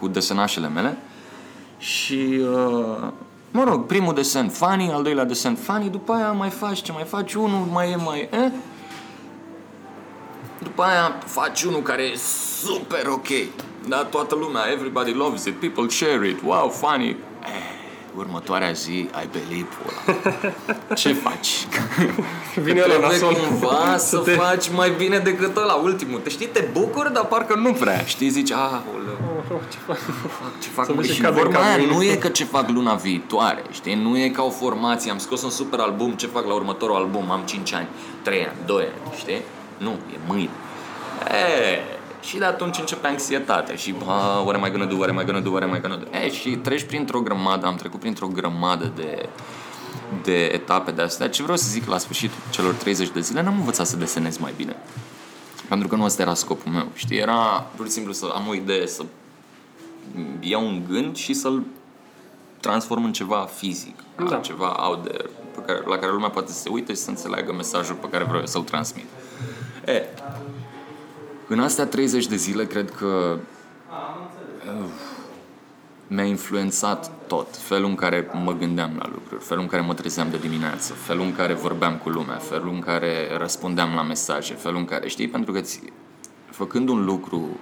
cu desenașele mele. Și, uh, mă rog, primul desen funny, al doilea desen funny, după aia mai faci ce mai faci, unul mai e mai e. După aia faci unul care e super ok. Da, toată lumea, everybody loves it, people share it, wow, funny. Eh, următoarea zi ai belipul ăla. [laughs] Ce faci? Vine ăla Trebuie nasol. cumva [laughs] să, te- faci mai bine decât ăla ultimul. Te știi, te bucuri, dar parcă nu prea. Știi, zici, ah, oleu, Oh, ce fac? ce fac Să vezi ce și cade în vorba cap aia mâine. nu e că ce fac luna viitoare, știi? Nu e ca o formație, am scos un super album, ce fac la următorul album, am 5 ani, 3 ani, 2 ani, știi? Nu, e mâine. E, și de atunci începe anxietatea și bă, what am I gonna do, what am I gonna do, what am I gonna do? E, și treci printr-o grămadă, am trecut printr-o grămadă de, de etape de astea. Ce vreau să zic la sfârșitul celor 30 de zile, n-am învățat să desenez mai bine. Pentru că nu ăsta era scopul meu, știi? Era pur și simplu să am o idee, să iau un gând și să-l transform în ceva fizic, Da. da. ceva out there, pe care, la care lumea poate să se uite și să înțeleagă mesajul pe care vreau eu să-l transmit. E, în astea 30 de zile, cred că uh, mi-a influențat tot. Felul în care mă gândeam la lucruri, felul în care mă trezeam de dimineață, felul în care vorbeam cu lumea, felul în care răspundeam la mesaje, felul în care, știi, pentru că ți, făcând un lucru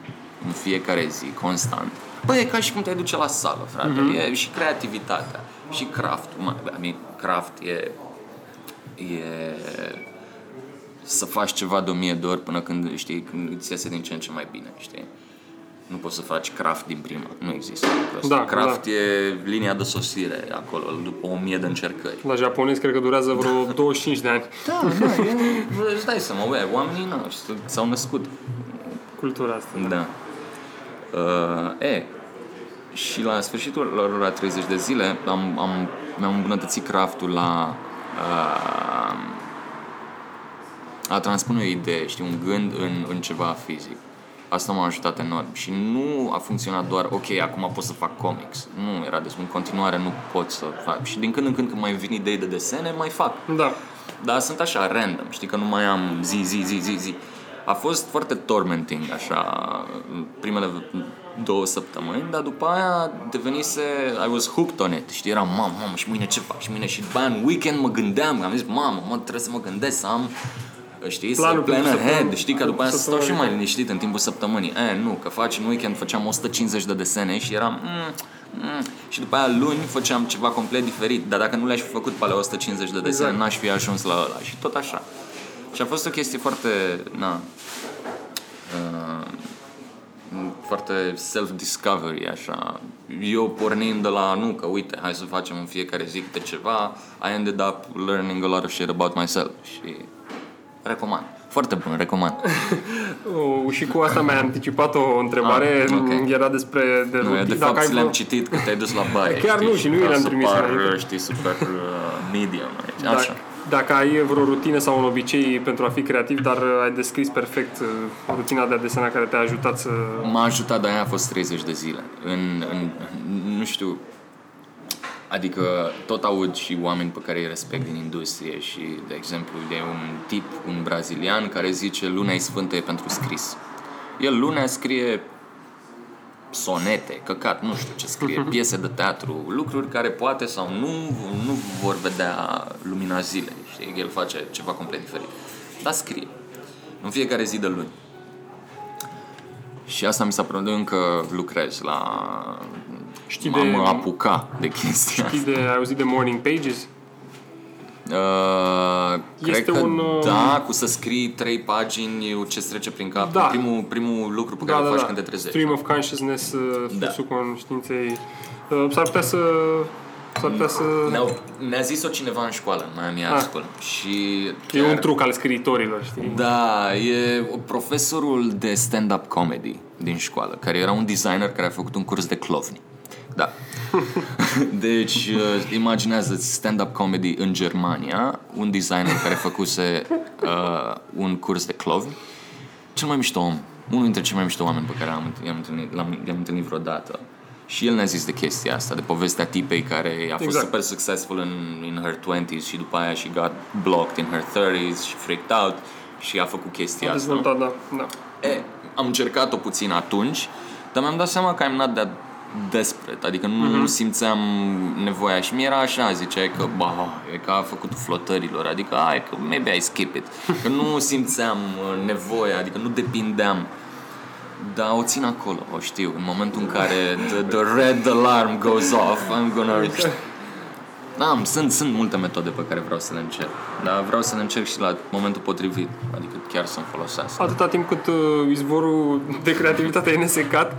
în fiecare zi, constant, bă, e ca și cum te duce la sală, frate. Mm-hmm. E și creativitatea, și craft. Mă, I mean, craft e, e să faci ceva de o mie de ori până când, știi, când îți iese din ce în ce mai bine, știi? Nu poți să faci craft din prima, nu există lucrul ăsta. Da, craft e linia de sosire acolo, după o mie de încercări. La japonez cred că durează vreo 25 de ani. Da, da, e, îți dai seama, bă, oamenii nu, s-au născut. Cultura asta. Da. Uh, e, și la sfârșitul lor la 30 de zile am, am, mi-am îmbunătățit craftul la uh, a transpune o idee, știi, un gând în, în ceva fizic. Asta m-a ajutat enorm și nu a funcționat doar, ok, acum pot să fac comics. Nu, era despre în continuare nu pot să fac. Și din când în când când mai vin idei de desene, mai fac. Da. Dar sunt așa, random, știi că nu mai am zi, zi, zi, zi, zi. A fost foarte tormenting, așa, primele două săptămâni, dar după aia devenise, I was hooked on it, știi, eram, mamă, mamă, și mâine ce fac, și mâine și după aia în weekend mă gândeam, am zis, mamă, mă, trebuie să mă gândesc, să am, știi, să Planul plan pentru ahead, săptămână. știi, că după aia să stau și Săptămâna mai liniștit în timpul săptămânii. E, nu, că faci în weekend făceam 150 de desene și eram, mm, mm, și după aia luni făceam ceva complet diferit, dar dacă nu le-aș fi făcut pe alea 150 de desene, Exact. n-aș fi ajuns la ăla și tot așa. Și a fost o chestie foarte, na, uh, foarte self-discovery, așa. Eu pornind de la, nu, că uite, hai să facem în fiecare zi câte ceva, I ended up learning a lot of shit about myself și recomand. Foarte bun, recomand. Oh, [laughs] și cu asta mi-ai anticipat o întrebare, Ah, ok. era despre de Nu, eu rutin- de dacă fapt ai le-am vreo- citit că te-ai dus la [laughs] baie. Chiar știi, nu, și nu i ca le-am să trimis par, înainte. știi, super uh, medium aici. Așa. Dacă, dacă ai vreo rutină sau un obicei pentru a fi creativ, dar uh, ai descris perfect uh, rutina de a desena care te-a ajutat să... M-a ajutat, dar aia a fost 30 de zile. În, în, nu știu, adică tot aud și oameni pe care îi respect din industrie și, de exemplu, e un tip, un brazilian, care zice luna e sfântă e pentru scris. El luna scrie sonete, căcat, nu știu ce scrie, piese de teatru, lucruri care poate sau nu, nu vor vedea lumina zilei, știi? El face ceva complet diferit. Dar scrie. În fiecare zi de luni. Și asta mi s-a părut, eu încă lucrez la... Știi M-am de- apucat de chestia Știi de, ai auzit de Morning Pages? Uh, cred Este că un, uh, da, cu să scrii trei pagini ce îți trece prin cap. Da. Primul, primul lucru pe care îl faci când te trezești. Stream of Consciousness, uh, Da. fluxul conștiinței. Uh, S-ar putea să... S-ar putea să... Ne-au, ne-a zis-o cineva în școală, în Miami Art Ah. School. Și E chiar- un truc al scriitorilor, știi? Da, e profesorul de stand-up comedy din școală, care era un designer care a făcut un curs de clovni. Da. [laughs] Deci, uh, imaginează stand-up comedy în Germania, un designer care făcuse uh, un curs de clovni. Cel mai mișto om, unul dintre cei mai mișto oameni pe care l-am, i-am, întâlnit, l-am, i-am întâlnit vreodată. Și el ne-a zis de chestia asta, de povestea tipei care a fost Exact. super successful în in her 20s și după aia she got blocked in her 30s și freaked out și a făcut chestia A asta. dezvoltat, da. da. E, am încercat-o puțin atunci, dar mi-am dat seama că I'm not that desperate, adică nu, Mhm. nu simțeam nevoia și mi era așa, ziceai că, ba, e ca a făcut flotărilor, adică, hai, că maybe I skip it, [laughs] că nu simțeam uh, nevoia, adică nu depindeam, dar o țin acolo, o știu, în momentul în care the, the red alarm goes off, I'm gonna... [laughs] Da, sunt, sunt multe metode pe care vreau să le încerc, dar vreau să le încerc și la momentul potrivit, adică chiar să-mi folosească. Atâta timp cât uh, izvorul de creativitate e nesecat, uh,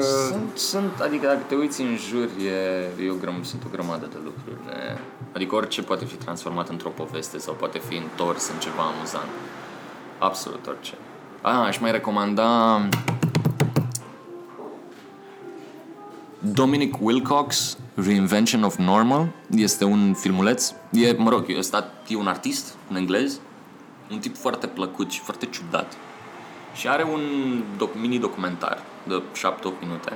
Sunt, sunt, adică dacă te uiți în jur, e, e o grăm, sunt o grămadă de lucruri. E, adică orice poate fi transformat într-o poveste sau poate fi întors în ceva amuzant. Absolut orice. Ah, aș mai recomanda Dominic Wilcox, Reinvention of Normal. Este un filmuleț. E, mă rog, e, stat, e un artist în englez. Un tip foarte plăcut și foarte ciudat. Și are un doc, mini-documentar de 7-8 minute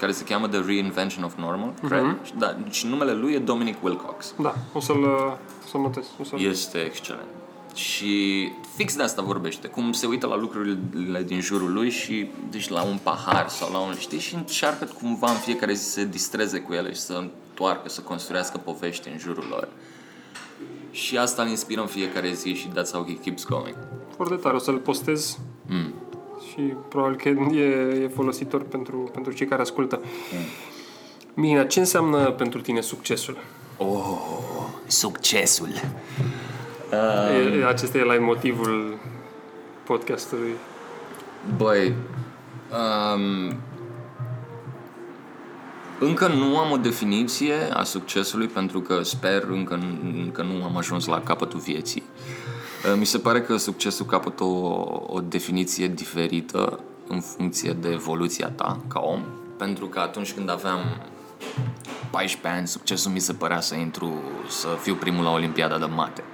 care se cheamă The Reinvention of Normal, cred. Și, da, și numele lui e Dominic Wilcox. da, o să-l, uh, să-l notez. O să Este excelent. Și fix de asta vorbește, cum se uită la lucrurile din jurul lui și deci la un pahar sau la un, știi, și încearcă cumva în fiecare zi să se distreze cu ele și să întoarcă, să construiască povești în jurul lor. Și asta îl inspiră în fiecare zi și that's how he keeps going. Foarte tare, o să-l postez Mm. Și probabil că e, e folositor pentru, pentru cei care ascultă. Mina, ce înseamnă pentru tine succesul? Oh, succesul! E, acesta e la motivul podcastului. Băi, um, încă nu am o definiție a succesului pentru că sper încă, încă nu am ajuns la capătul vieții. Uh, Mi se pare că succesul capătă o, o definiție diferită în funcție de evoluția ta ca om. Pentru că atunci când aveam 14 ani, succesul mi se părea să intru, să fiu primul la Olimpiada de Mate.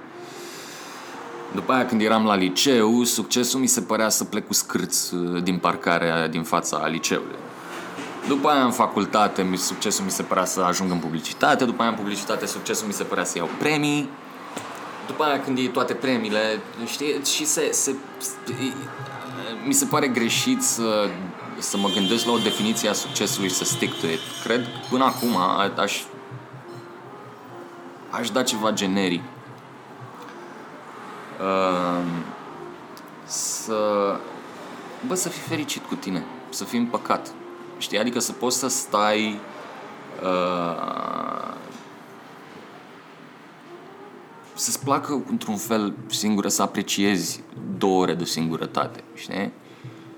După aia, când eram la liceu, succesul mi se părea să plec cu scârți uh, din parcarea din fața liceului. După aia, în facultate, mi- succesul mi se părea să ajung în publicitate, după aia, în publicitate, succesul mi se părea să iau premii, după aia, când iei toate premiile, știi, și se, se, mi se pare greșit să, să mă gândesc la o definiție a succesului și să stick to it. Cred că până acum a- aș, aș da ceva generic. Uh, să... Bă, să fii fericit cu tine, să fii împăcat. Știi? Adică să poți să stai uh, să-ți placă într-un fel singură, să apreciezi două ore de singurătate, știi?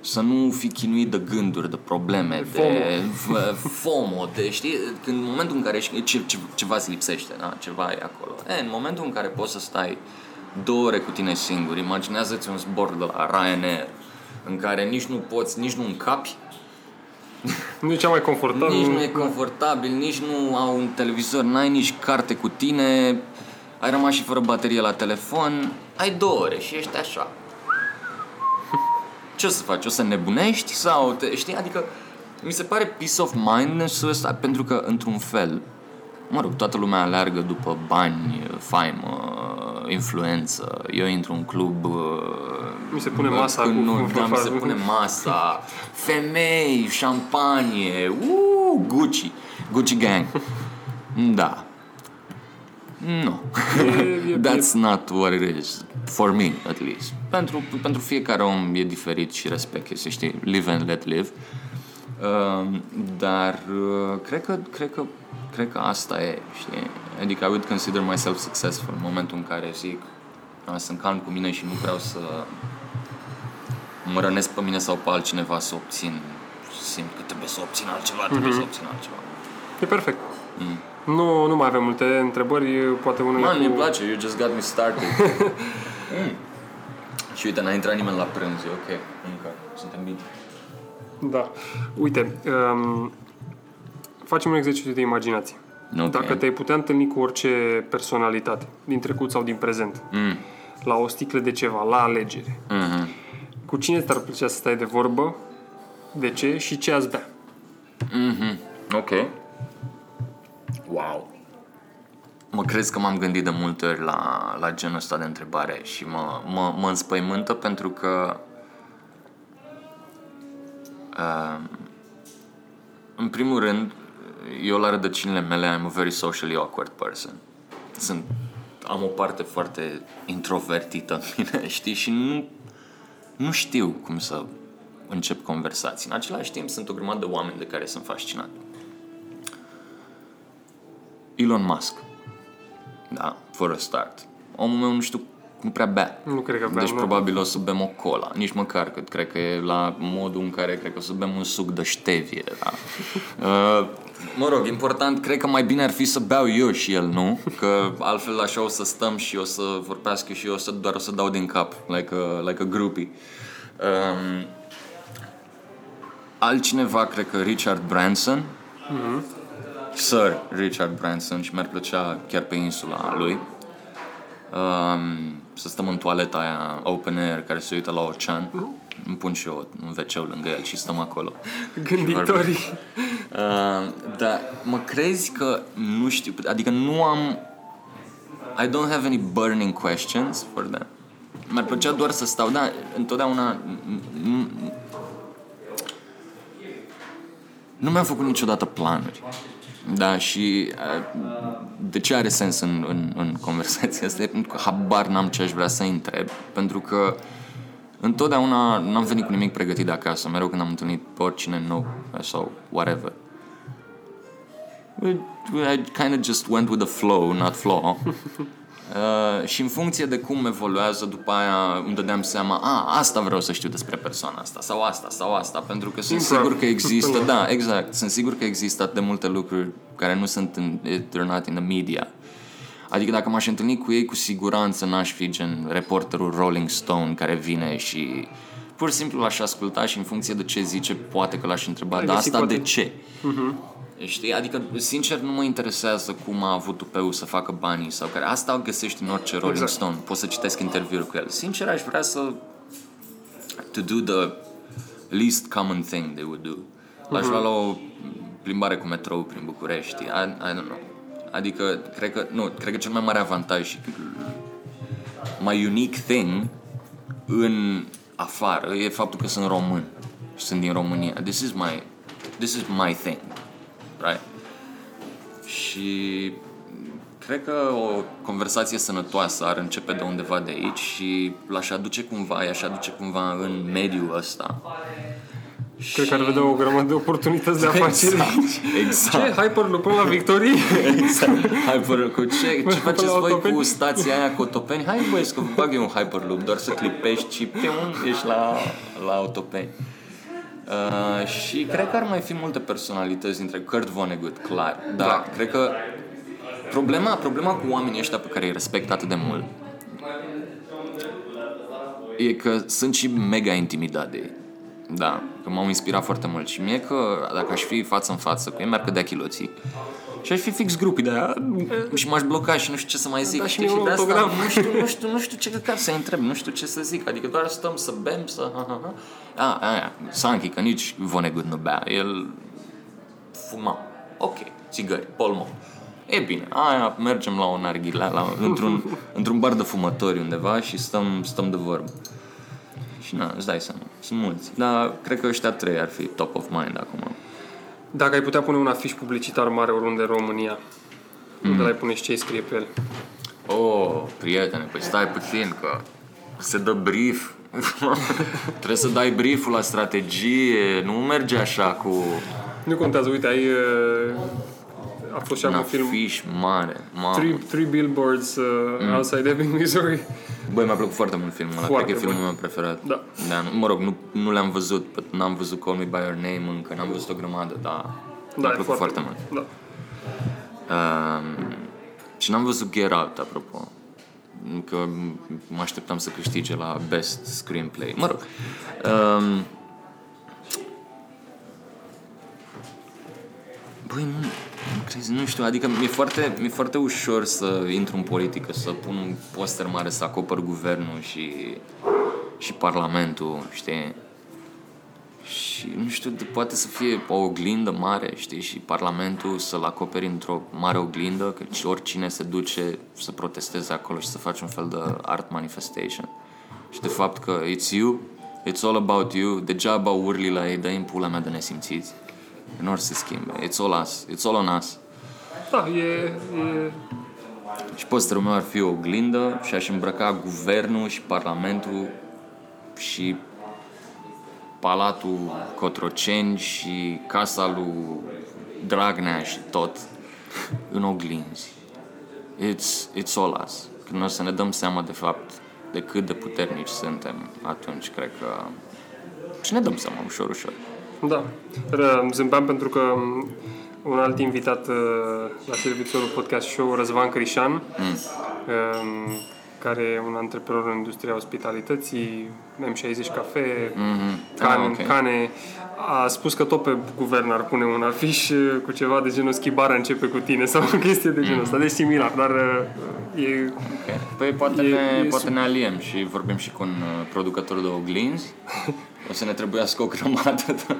să nu fi chinuit de gânduri, de probleme, de, de FOMO, de, știi, când în momentul în care ce, ce, ceva îți lipsește, da? ceva e acolo. E, în momentul în care poți să stai două ore cu tine singur, imaginează-ți un zbor de la Ryanair, în care nici nu poți, nici nu încapi, nu e cea mai confortabil. Nici nu e confortabil, nici nu au un televizor, n-ai nici carte cu tine, ai rămas și fără baterie la telefon, ai două ore și ești așa. Ce o să faci? O să nebunești? Sau, te, știi? Adică mi se pare peace of mind ăsta pentru că, într-un fel, mă rog, toată lumea aleargă după bani, faimă, influență. Eu intru în club... Mi se pune masa cu... Nu, da, mi se pune masa, femei, șampanie, uh, Gucci, Gucci gang. Da. Nu. [laughs] That's not what it is. For me, at least. Pentru, pentru fiecare om e diferit și respect, să știi, live and let live. Uh, dar uh, cred, că, cred, că, cred că asta e, știi? Adică I would consider myself successful în momentul în care zic sunt calm cu mine și nu vreau să mă rănesc pe mine sau pe altcineva să obțin simt că trebuie să obțin altceva, mm-hmm. trebuie să obțin altceva. E perfect. Mm. Nu, nu mai avem multe întrebări, poate unul Man, cu... mi place, you just got me started. [laughs] mm. Și uite, n-a intrat nimeni la prânz, e ok, încă, suntem bine. Da. Uite, um, facem un exercițiu de imaginație. Okay. Dacă te-ai putea întâlni cu orice personalitate, din trecut sau din prezent, mm. la o sticlă de ceva, la alegere, mm-hmm. cu cine ți-ar plăcea să stai de vorbă, de ce și ce ați bea? Mm-hmm. Ok. Wow. Mă crezi că m-am gândit de multe ori la, la genul ăsta de întrebare și mă, mă, mă înspăimântă pentru că uh, în primul rând eu la rădăcinile mele I'm a very socially awkward person. Sunt, am o parte foarte introvertită în mine, [laughs] știi, și nu, nu știu cum să încep conversații. În același timp sunt o grămadă de oameni de care sunt fascinat. Elon Musk. Da, for a start. Omul meu nu știu nu prea bea. Nu cred că bea. Deci probabil o să bem o cola. Nici măcar, că cred că e la modul în care cred că o să bem un suc de ștevie. Da? [laughs] uh, mă rog, important, cred că mai bine ar fi să beau eu și el, nu? Că altfel așa o să stăm și o să vorbească și eu o să, doar o să dau din cap, like a, like a groupie. Um, altcineva, cred că Richard Branson. Mm-hmm. Sir Richard Branson și mi-ar plăcea chiar pe insula lui. Um, să stăm în toaleta aia open air care se uită la ocean. Uh-huh. Îmi pun și eu un wc lângă el și stăm acolo. Gânditorii. Uh, dar mă crezi că nu știu, adică nu am I don't have any burning questions for them. Mi-ar plăcea doar să stau, da, întotdeauna nu mi-am făcut niciodată planuri. Da, și de ce are sens în, în, în conversația asta? Pentru [laughs] că habar n-am ce aș vrea să întreb. Pentru că întotdeauna n-am venit cu nimic pregătit de acasă. Mereu când am întâlnit pe oricine nou sau whatever. I kind of just went with the flow, not flow. [laughs] Uh, și în funcție de cum evoluează, după aia îmi dădeam seama, a, asta vreau să știu despre persoana asta, sau asta, sau asta, pentru că sunt sigur că există, da, exact, sunt sigur că există atât de multe lucruri care nu sunt în, they're not in the media. Adică dacă m-aș întâlni cu ei, cu siguranță n-aș fi gen reporterul Rolling Stone care vine și pur și simplu l-aș asculta și în funcție de ce zice, poate că l-aș întreba, dar asta poate... de ce? Uh-huh. Știi? Adică, sincer, nu mă interesează cum a avut tupeu să facă banii sau care. Asta o găsești în orice Rolling exact. Stone. Poți să citesc interviuri cu el. Sincer, aș vrea să to do the least common thing they would do. L-aș uh-huh. lua la o plimbare cu metrou prin București. I, I don't know. Adică, cred că, nu, cred că cel mai mare avantaj și mai unique thing în afară e faptul că sunt român și sunt din România. This is my, this is my thing right? Și cred că o conversație sănătoasă ar începe de undeva de aici și l-aș aduce cumva, i-aș aduce cumva în mediul ăsta Cred că ar vedea o grămadă de oportunități de afaceri. Exact. Ce? Hyperloop până la Victorie? Exact. Hyper, cu ce, ce faceți La voi Otopeni? cu stația aia cu Otopeni? Hai băi, să vă bag eu un Hyperloop, doar să clipești și pe un ești la, la Otopeni. Uh, și cred că ar mai fi multe personalități dintre Kurt Vonnegut, clar. Dar Da. cred că problema, problema cu oamenii ăștia pe care îi respect atât de mult e că sunt și mega intimidat de ei. Da, că m-au inspirat foarte mult și mie că dacă aș fi față în față cu ei, mi-ar cădea chiloții. Și aș fi fix grupii de aia și m-aș bloca și nu știu ce să mai zic. Da, și știi? mie un de asta autograf. nu știu, nu știu, nu știu ce căcat să întreb, nu știu ce să zic. Adică doar stăm să bem, să... Ha, ha, ha. A, aia, Sanchi, că nici Vonnegut nu bea. El fuma. Ok, țigări, polmon. E bine, aia mergem la o narghilea, la, într-un, [laughs] într-un bar de fumători undeva și stăm, stăm de vorbă. Și na, îți dai seama, sunt mulți. Dar cred că ăștia trei ar fi top of mind acum. Dacă ai putea pune un afiș publicitar mare oriunde în România, unde l-ai pune și ce scrie pe el? Oh, prietene, păi stai puțin că se dă brief. [laughs] Trebuie să dai brieful la strategie, nu merge așa cu Nu contează, uite, ai... uh, A fost și un acum un film afiș mare. Mamă. Three, three Billboards uh, Outside Ebbing, Missouri. Băi, mi-a plăcut foarte mult filmul ăla, Foarte cred că e filmul bun. meu preferat. Da. da nu, mă rog, nu, nu le-am văzut, p- n-am văzut Call Me By Your Name încă, n-am văzut o grămadă, dar mi-a Da, e plăcut foarte, mult. Da. Um, și n-am văzut Get Out, apropo. Că mă așteptam să câștige la Best Screenplay. Mă rog. Um, Băi, nu, nu crezi, nu știu, adică mi-e foarte, mi-e foarte ușor să intru în politică, să pun un poster mare să acopăr guvernul și, și parlamentul, știi? Și, nu știu, de- poate să fie o oglindă mare, știi, și Parlamentul să-l acoperi într-o mare oglindă, că și oricine se duce să protesteze acolo și să faci un fel de art manifestation. Și de fapt că it's you, it's all about you, degeaba urli la ei, dă în pula mea de nesimțiți. Nu or să se schimbe, it's all us, it's all on us. Da, e, e... Și posterul meu ar fi o oglindă și aș îmbrăca guvernul și parlamentul și palatul Cotroceni și casa lui Dragnea și tot în oglinzi. It's, it's all us. Când o să ne dăm seama de fapt de cât de puternici suntem, atunci cred că și ne dăm seama ușor, ușor. Da. Ră- Zâmbeam pentru că m, un alt invitat uh, la serviciul podcast show, Răzvan Crișan, um, care e un antreprenor în industria ospitalității, M60 Cafe, Cane, Ah, ok. Cane, a spus că tot pe guvern ar pune un afiș uh, cu ceva de genul schibarea începe cu tine sau o chestie de genul ăsta, deci similar, dar uh, e... Ok. Păi poate, E- ne, e poate sub- ne aliem și vorbim și cu un uh, producător de oglinzi. [laughs] O să ne trebuiască o grămadă. de-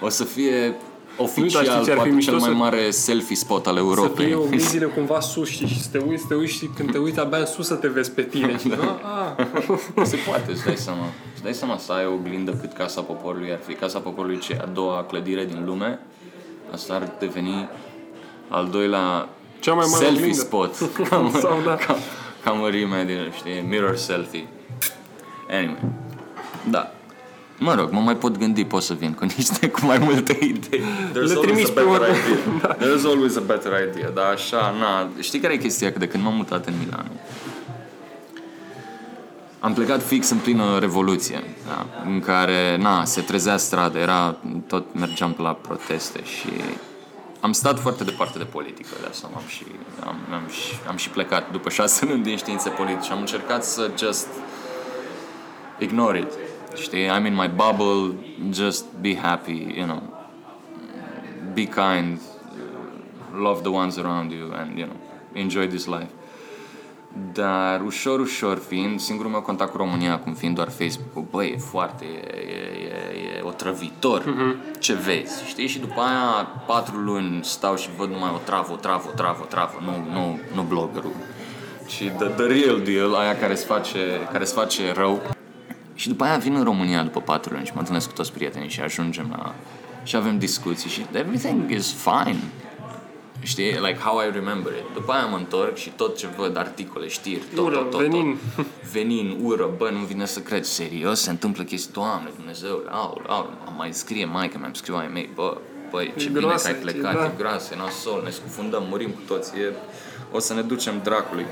O să fie oficial, știți ce ar fi poate mișto cel mai să- mare selfie spot al Să Europei. fie [laughs] oglinzile cumva sus știi, și să te uiți, să te uiți și când te uiți abia în sus să te vezi pe tine. Da? Ah, Se poate, îți dai seama. Îți dai seama să ai o oglindă cât Casa Poporului ar fi. Casa Poporului ce a doua clădire din lume. Asta ar deveni al doilea Cea mai mare selfie oglindă. spot. Cam, [laughs] [laughs] Sau da. cam, cam mărime din, știi, mirror selfie. Anyway. Da. Mă rog, mă mai pot gândi, pot să vin cu niște, cu mai multe idei. There's Le always trimiți a pe better un- idea. [laughs] There's always a better idea. Dar așa, na, știi care e chestia? Că de când m-am mutat în Milano, am plecat fix în plină revoluție, da, în care, na, se trezea stradă, era, tot mergeam pe la proteste și am stat foarte departe de politică, de asta am și, am, am, și, am și plecat după șase luni din științe politice. Am încercat să just ignore it, știi, I'm in my bubble, just be happy, you know, be kind, love the ones around you and, you know, enjoy this life. Dar ușor, ușor fiind, singurul meu contact cu România acum fiind doar Facebook-ul, băi, e foarte, e, e, e, e otrăvitor ce vezi, știi? Și după aia patru luni stau și văd numai o travă, o travă, o travă, o travă, nu, nu, nu bloggerul. Și the, the real deal, aia care îți face, care îți face rău. Și după aia vin în România după patru luni și mă întâlnesc cu toți prietenii și ajungem la... și avem discuții și everything is fine. Știi? Like how I remember it. După aia mă întorc și tot ce văd, articole, știri, tot, Ură, tot, tot, venin. tot. [laughs] Venin, ură, bă, nu vine să cred. Serios? Se întâmplă chestii, Doamne, Dumnezeu, au, au, mai scrie maica mi-am scriu ai mei, bă, băi, ce E bine groasă, că ai e, plecat, da. e groasă, e nasol, ne scufundăm, murim cu toți, e, o să ne ducem dracului.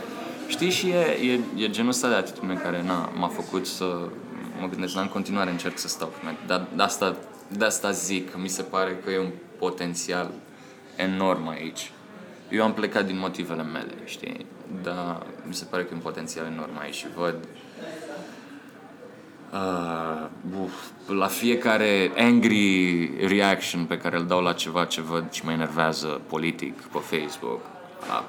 Știi, și e, e, e genul ăsta de atitudine care na, m-a făcut să mă gândesc, la în continuare încerc să stau pe dar de asta, de asta zic, că mi se pare că e un potențial enorm aici. Eu am plecat din motivele mele, știi? Dar mi se pare că e un potențial enorm aici și văd Uh, uf, la fiecare angry reaction pe care îl dau la ceva ce văd și mă enervează politic pe Facebook, uh,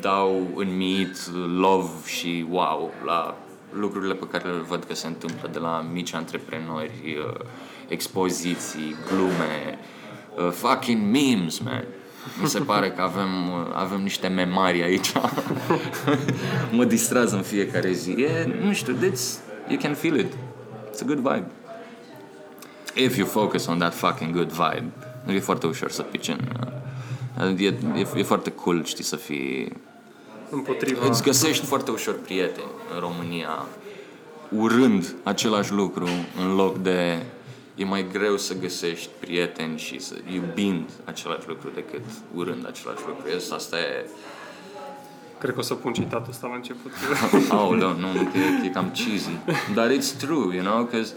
dau în mit love și wow la lucrurile pe care le văd că se întâmplă de la mici antreprenori, uh, expoziții, glume, uh, fucking memes, man. Mi se pare că avem, uh, avem niște memari aici. [laughs] mă distrează în fiecare zi. E, nu știu, that's, you can feel it. It's a good vibe. If you focus on that fucking good vibe, e foarte ușor să pici în... uh, E, e, e foarte cool, știi, să fii... Împotriva... Îți găsești foarte ușor prieteni în România urând același lucru în loc de... E mai greu să găsești prieteni și să iubind același lucru decât urând același lucru. Yes, asta e... Cred că o să pun citatul ăsta la început. [laughs] Aoleu, nu, e, e cam cheesy. Dar it's true, you know, cause,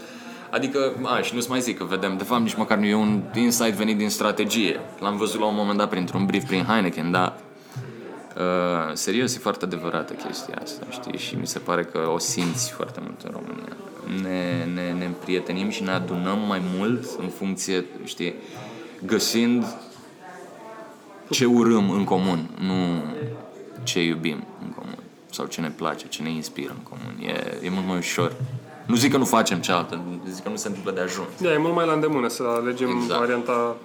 Adică, aș, și nu-ți mai zic că vedem, de fapt nici măcar nu e un insight venit din strategie. L-am văzut la un moment dat printr-un brief prin Heineken, dar uh, serios, e foarte adevărată chestia asta, știi? Și mi se pare că o simți foarte mult în România. Ne, ne, ne împrietenim și ne adunăm mai mult în funcție, știi, găsind ce urâm în comun, nu ce iubim în comun sau ce ne place, ce ne inspiră în comun. E, e mult mai ușor. Nu zic că nu facem cealaltă, zic că nu se întâmplă de ajuns. Da, e mult mai la îndemână să alegem Exact. varianta...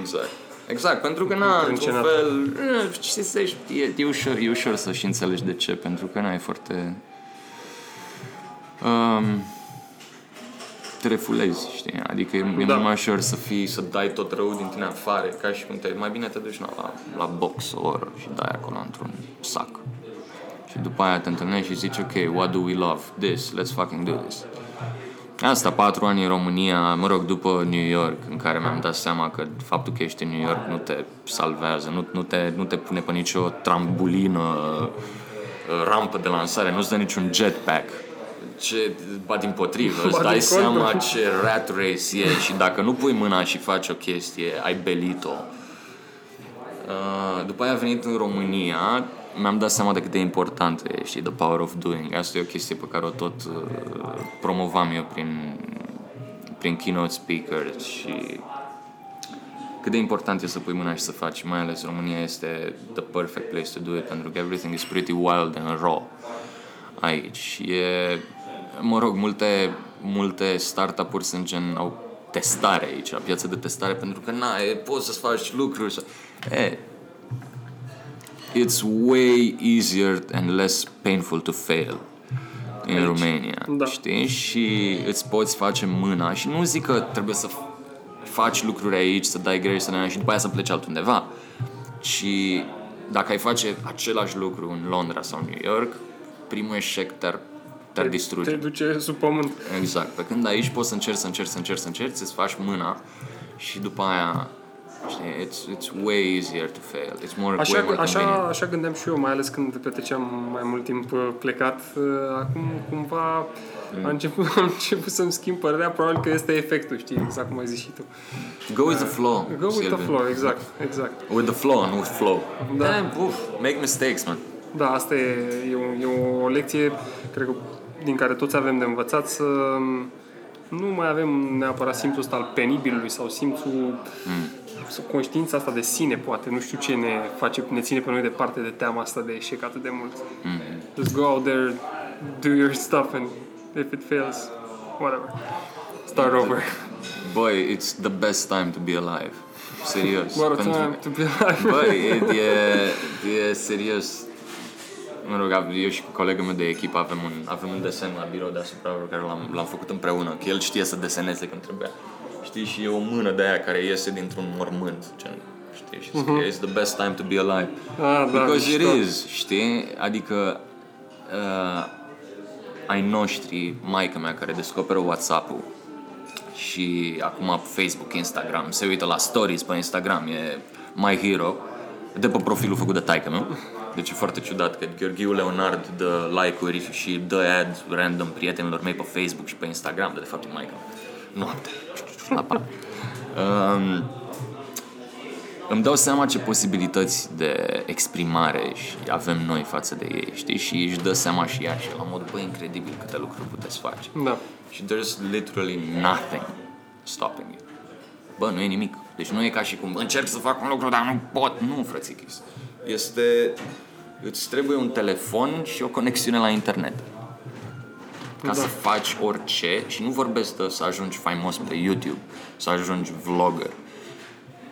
Exact. Exact, pentru că, na, într-un Încrâncenată. fel, na, știi, să ești- e, e, ușor, e ușor să și înțelegi de ce, pentru că, na, e foarte... Um, te refulezi, știi? Adică e, e Da. mult mai ușor să fii, să dai tot rău din tine afară, ca și cum te... Mai bine te duci na, la, la box o oră și dai acolo într-un sac. Și după aia te întâlnești și zici, ok, what do we love? This, let's fucking do this. Asta, patru ani în România, mă rog, după New York, în care mi-am dat seama că faptul că ești în New York nu te salvează, nu, nu, te, nu te pune pe nicio trambulină, uh, rampă de lansare, nu-ți dă niciun jetpack. Ce, ba din potrivă, îți Ba dai din contră. seama ce rat race e și dacă nu pui mâna și faci o chestie, ai belit-o. Uh, după aia a venit în România, mi-am dat seama de cât de importantă e, știi, the power of doing. Asta e o chestie pe care o tot uh, promovam eu prin, prin keynote speakers și cât de important e să pui mâna și să faci, mai ales România este the perfect place to do it, pentru că everything is pretty wild and raw aici. Și e, mă rog, multe, multe startup-uri sunt gen, au testare aici, la piață de testare, pentru că, na, e, poți să-ți faci lucruri. Să... E, it's way easier and less painful to fail în Aici. România, Da. știi? Și îți poți face mâna și nu zic că trebuie să faci lucruri aici, să dai greș, să dai și după aia să pleci altundeva. Ci dacă ai face același lucru în Londra sau New York, primul eșec te-ar, te-ar distruge. Te duce sub pământ. Exact. Pe când aici poți să încerci, să încerci, să încerci, să încerci, să-ți faci mâna și după aia știi, it's, it's way easier to fail. It's more, way Așa, more așa, convenient. așa gândeam și eu, mai ales când petreceam mai mult timp uh, plecat. Uh, Acum, cumva, Mm. a început, [laughs] am început să-mi schimb părerea, probabil că este efectul, știi, exact cum ai zis și tu. Go with the flow. Go with the Silviu. flow, exact, exact. With the flow, nu with flow. Da. Damn, uf, make mistakes, man. Da, asta e, e, o, e o lecție, cred că, din care toți avem de învățat să nu mai avem neapărat simțul ăsta al penibilului sau simțul, mm. Conștiința asta de sine, poate, nu știu ce ne face, ne ține pe noi departe de teama asta de eșec atât de mult. Mm. Just go out there, do your stuff and if it fails, whatever. Start over. Boy, it's the best time to be alive. Serios. What a Pentru- time to be alive. Băi, e, e, e serios. Mă rog, eu și cu colegul meu de echipă avem un, avem un desen la birou deasupra pe care l-am, l-am făcut împreună, că el știe să deseneze când trebuia. Știi, și e o mână de aia care iese dintr-un mormânt, gen, știi? Și scrie, it's the best time to be alive. Ah, da, Because it mișto. is, știi? Adică uh, ai noștri, maica mea care descoperă WhatsApp-ul și acum pe Facebook, Instagram, se uită la stories pe Instagram, e My Hero, de pe profilul făcut de taică meu. Deci e foarte ciudat că Gheorghiu Leonard dă like-uri și dă ad random prietenilor mei pe Facebook și pe Instagram, dar de fapt e maică mea. Noapte. [laughs] La pat. Um, îmi dau seama ce posibilități de exprimare și avem noi față de ei, știi? Și își dă seama și ea și la modul, bă, incredibil câte lucruri puteți face. Da. Și there's literally nothing stopping you. Bă, nu e nimic. Deci nu e ca și cum încerc să fac un lucru, dar nu pot. Nu, frățichis. Este... Îți trebuie un telefon și o conexiune la internet. Ca Da. să faci orice și nu vorbesc de să ajungi faimos pe YouTube, să ajungi vlogger.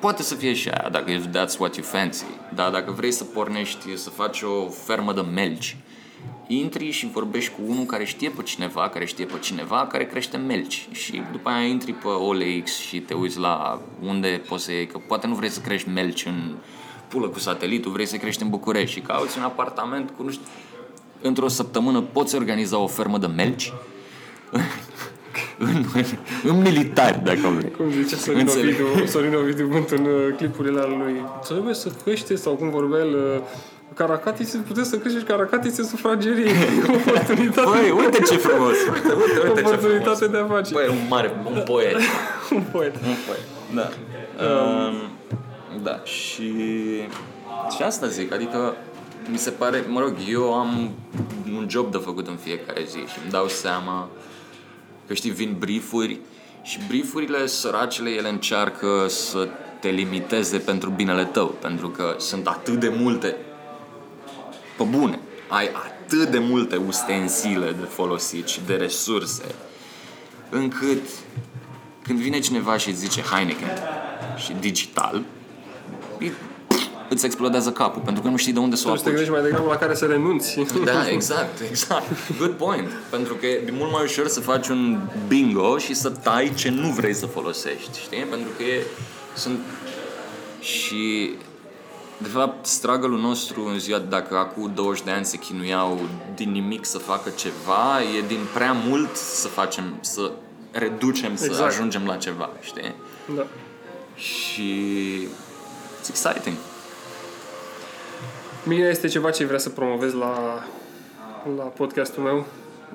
Poate să fie și aia, dacă if that's what you fancy. Dar dacă vrei să pornești, să faci o fermă de melci, intri și vorbești cu unul care știe pe cineva, care știe pe cineva, care crește melci. Și după aia intri pe OLX și te uiți la unde poți să iei, că poate nu vrei să crești melci în pulă cu satelitul, vrei să crești în București și cauți un apartament cu, nu știu, într-o săptămână poți organiza o fermă de melci în, în, în militari, dacă vrei. Cum zice Sorin Înțeleg. Ovidiu, Sorin Ovidiu Bunt în uh, clipurile ale lui. Trebuie să crește, sau cum vorbea el, uh, caracatițe, puteți să creșteți caracatițe sufragerie. [laughs] Oportunitate, Băi, uite ce frumos! [laughs] Uite, uite, uite ce frumos! oportunitate de a face. Băi, un mare, un poet. [laughs] Un poet. Un poet. Da. Um, da, și... Și asta zic, adică mi se pare, mă rog, eu am un job de făcut în fiecare zi și îmi dau seama că știi, vin briefuri și briefurile săracele ele încearcă să te limiteze pentru binele tău, pentru că sunt atât de multe. Pe bune, ai atât de multe ustensile de folosit și de resurse, încât când vine cineva și îți zice Heineken și digital, îi- îți explodează capul, pentru că nu știi de unde să o Trebuie să te apuci. gândești mai degrabă la care să renunți. Da, exact, exact. Good point. Pentru că e mult mai ușor să faci un bingo și să tai ce nu vrei să folosești, știi? Pentru că e, sunt... Și de fapt, struggle-ul nostru în ziua, dacă acum 20 de ani se chinuiau din nimic să facă ceva, e din prea mult să facem, să reducem, să Exact. ajungem la ceva, știi? Da. Și it's exciting. Mine este ceva ce vrea să promovezi la, la podcastul meu.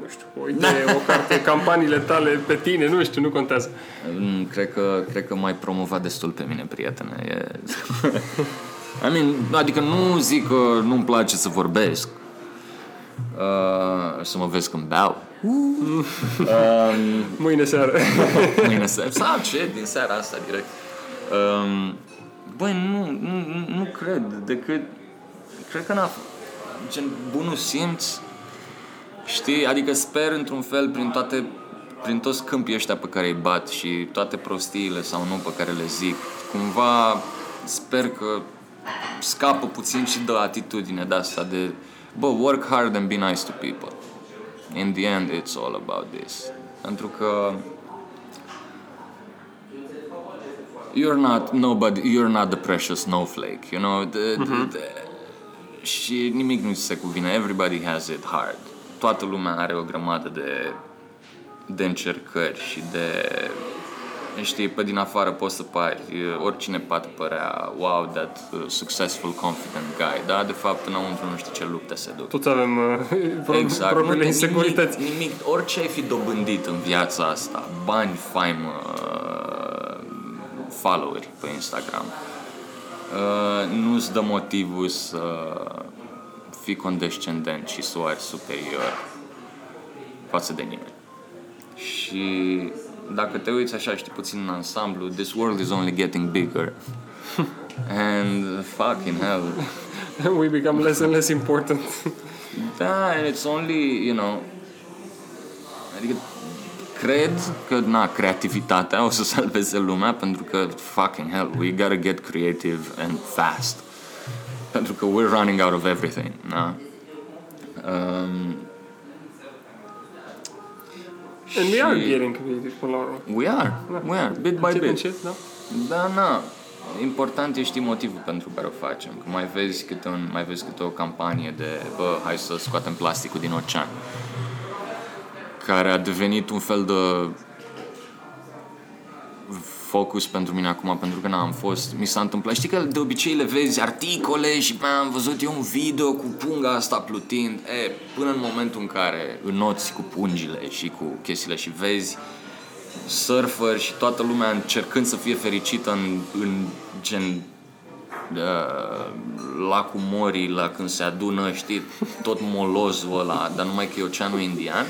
Nu știu, o idee, o carte, [laughs] campaniile tale pe tine, nu știu, nu contează. Mm, Cred că, cred că m-ai promovat destul pe mine, prietene. E... [laughs] I mean, adică nu zic că nu-mi place să vorbesc. Uh, să mă vezi când beau. um, Mâine seară. [laughs] mâine seara. Sau ce, din seara asta direct. Um, băi, nu, nu, nu- nu cred, decât... Cred că n-a... Gen, bunul simț, știi? Adică sper într-un fel prin toate prin toți câmpii ăștia pe care îi bat și toate prostiile sau nu pe care le zic, cumva sper că scapă puțin și de atitudine de asta de bă, work hard and be nice to people. In the end, it's all about this. Pentru că you're not nobody, you're not the precious snowflake, you know? The, the, the, și nimic nu ți se cuvine. Everybody has it hard. Toată lumea are o grămadă de, de încercări și de... Știi, pe din afară poți să pari, oricine poate părea, wow, that uh, successful, confident guy, dar de fapt înăuntru nu știi ce lupte se duc. Toți avem uh, pro- Exact. propriile Nu, insecurități. Nimic, nimic, orice ai fi dobândit în viața asta, bani, faimă, uh, followeri pe Instagram, uh, nu-ți dă motivul să fii condescendent și să o ai superior față de nimeni. Și dacă te uiți așa, știi, puțin în ansamblu, this world is only getting bigger. [laughs] And fucking hell, [laughs] We become less and less important. Da, and it's only, you know, adică cred că, na, creativitatea o să [laughs] salveze lumea pentru că, fucking hell, we gotta get creative and fast. Pentru că we're running out of everything, na? Um, And we are și- getting creative până la urmă. We are, we are, bit by Încet, bit. încet, da? Da, na. important e știi motivul pentru care o facem. Că mai vezi câte, un, mai vezi câte o campanie de bă, hai să scoatem plasticul din ocean care a devenit un fel de focus pentru mine acum, pentru că n-am fost, mi s-a întâmplat. Știi că de obicei le vezi articole și bă, am văzut eu un video cu punga asta plutind. E, până în momentul în care înoți cu pungile și cu chestiile și vezi surfer și toată lumea încercând să fie fericită în, în gen uh, lacul Morii, la când se adună, știi, tot molozul ăla, dar numai că e oceanul indian,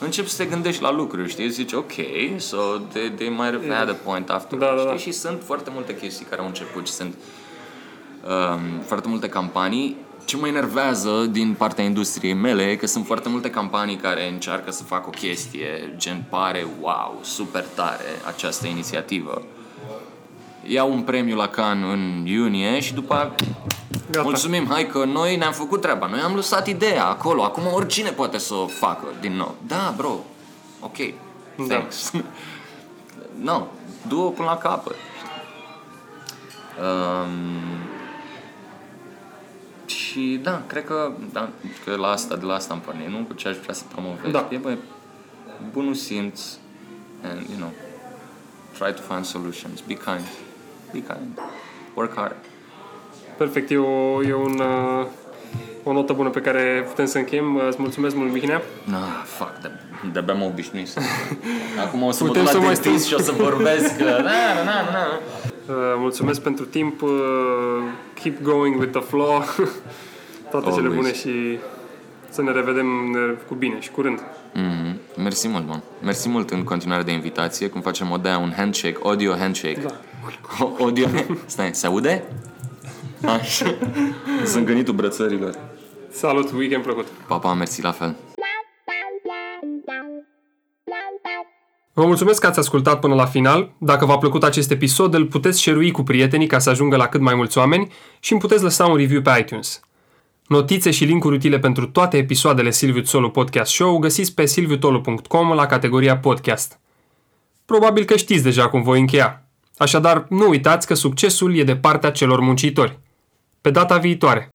începi să te gândești la lucruri, știi? Zici, ok, so they, they might have had a point after, Da, da, știi? da. Și sunt foarte multe chestii care au început și sunt um, foarte multe campanii. Ce mă enervează din partea industriei mele e că sunt foarte multe campanii care încearcă să facă o chestie, gen pare wow, super tare această inițiativă. Iau un premiu la Cannes în iunie și după aia Gata. Mulțumim, hai că noi ne-am făcut treaba, noi am lăsat ideea acolo, acum oricine poate să o facă din nou. Da, bro, ok, thanks. [laughs] no, du-o până la capăt. Um, și da, cred că, da, că la asta, de la asta am pornit, nu? Cu ce aș vrea să promovez. Da. E, băi, bunul simț and, you know, try to find solutions. Be kind. Be kind. Work hard. Perfect, e, o, e un, uh, o notă bună pe care putem să încheiem. Uh, Îți mulțumesc mult, Mihnea. Na, fuck, de, de-abia mă obișnuit. să- [laughs] Acum o să Putem mă să duc la mai dentist și o să vorbesc. că- [laughs] Na, na, na, na. Uh, mulțumesc pentru timp. Uh, keep going with the flow. [laughs] Toate cele Always. bune și să ne revedem uh, cu bine și curând. Mhm. Mersi mult, man. Mersi mult în continuare de invitație. Cum facem o de un handshake, audio handshake. Da. Audio... Stai, se aude? Așa. Sunt gânitul brățărilor. Salut, weekend plăcut! Pa, pa, mersi la fel. Vă mulțumesc că ați ascultat până la final. Dacă v-a plăcut acest episod, îl puteți share cu prietenii ca să ajungă la cât mai mulți oameni și îmi puteți lăsa un review pe iTunes. Notițe și linkuri utile pentru toate episoadele Silviu Solo Podcast Show găsiți pe silviutolu.com la categoria podcast. Probabil că știți deja cum voi încheia. Așadar, nu uitați că succesul e de partea celor muncitori. Pe data viitoare!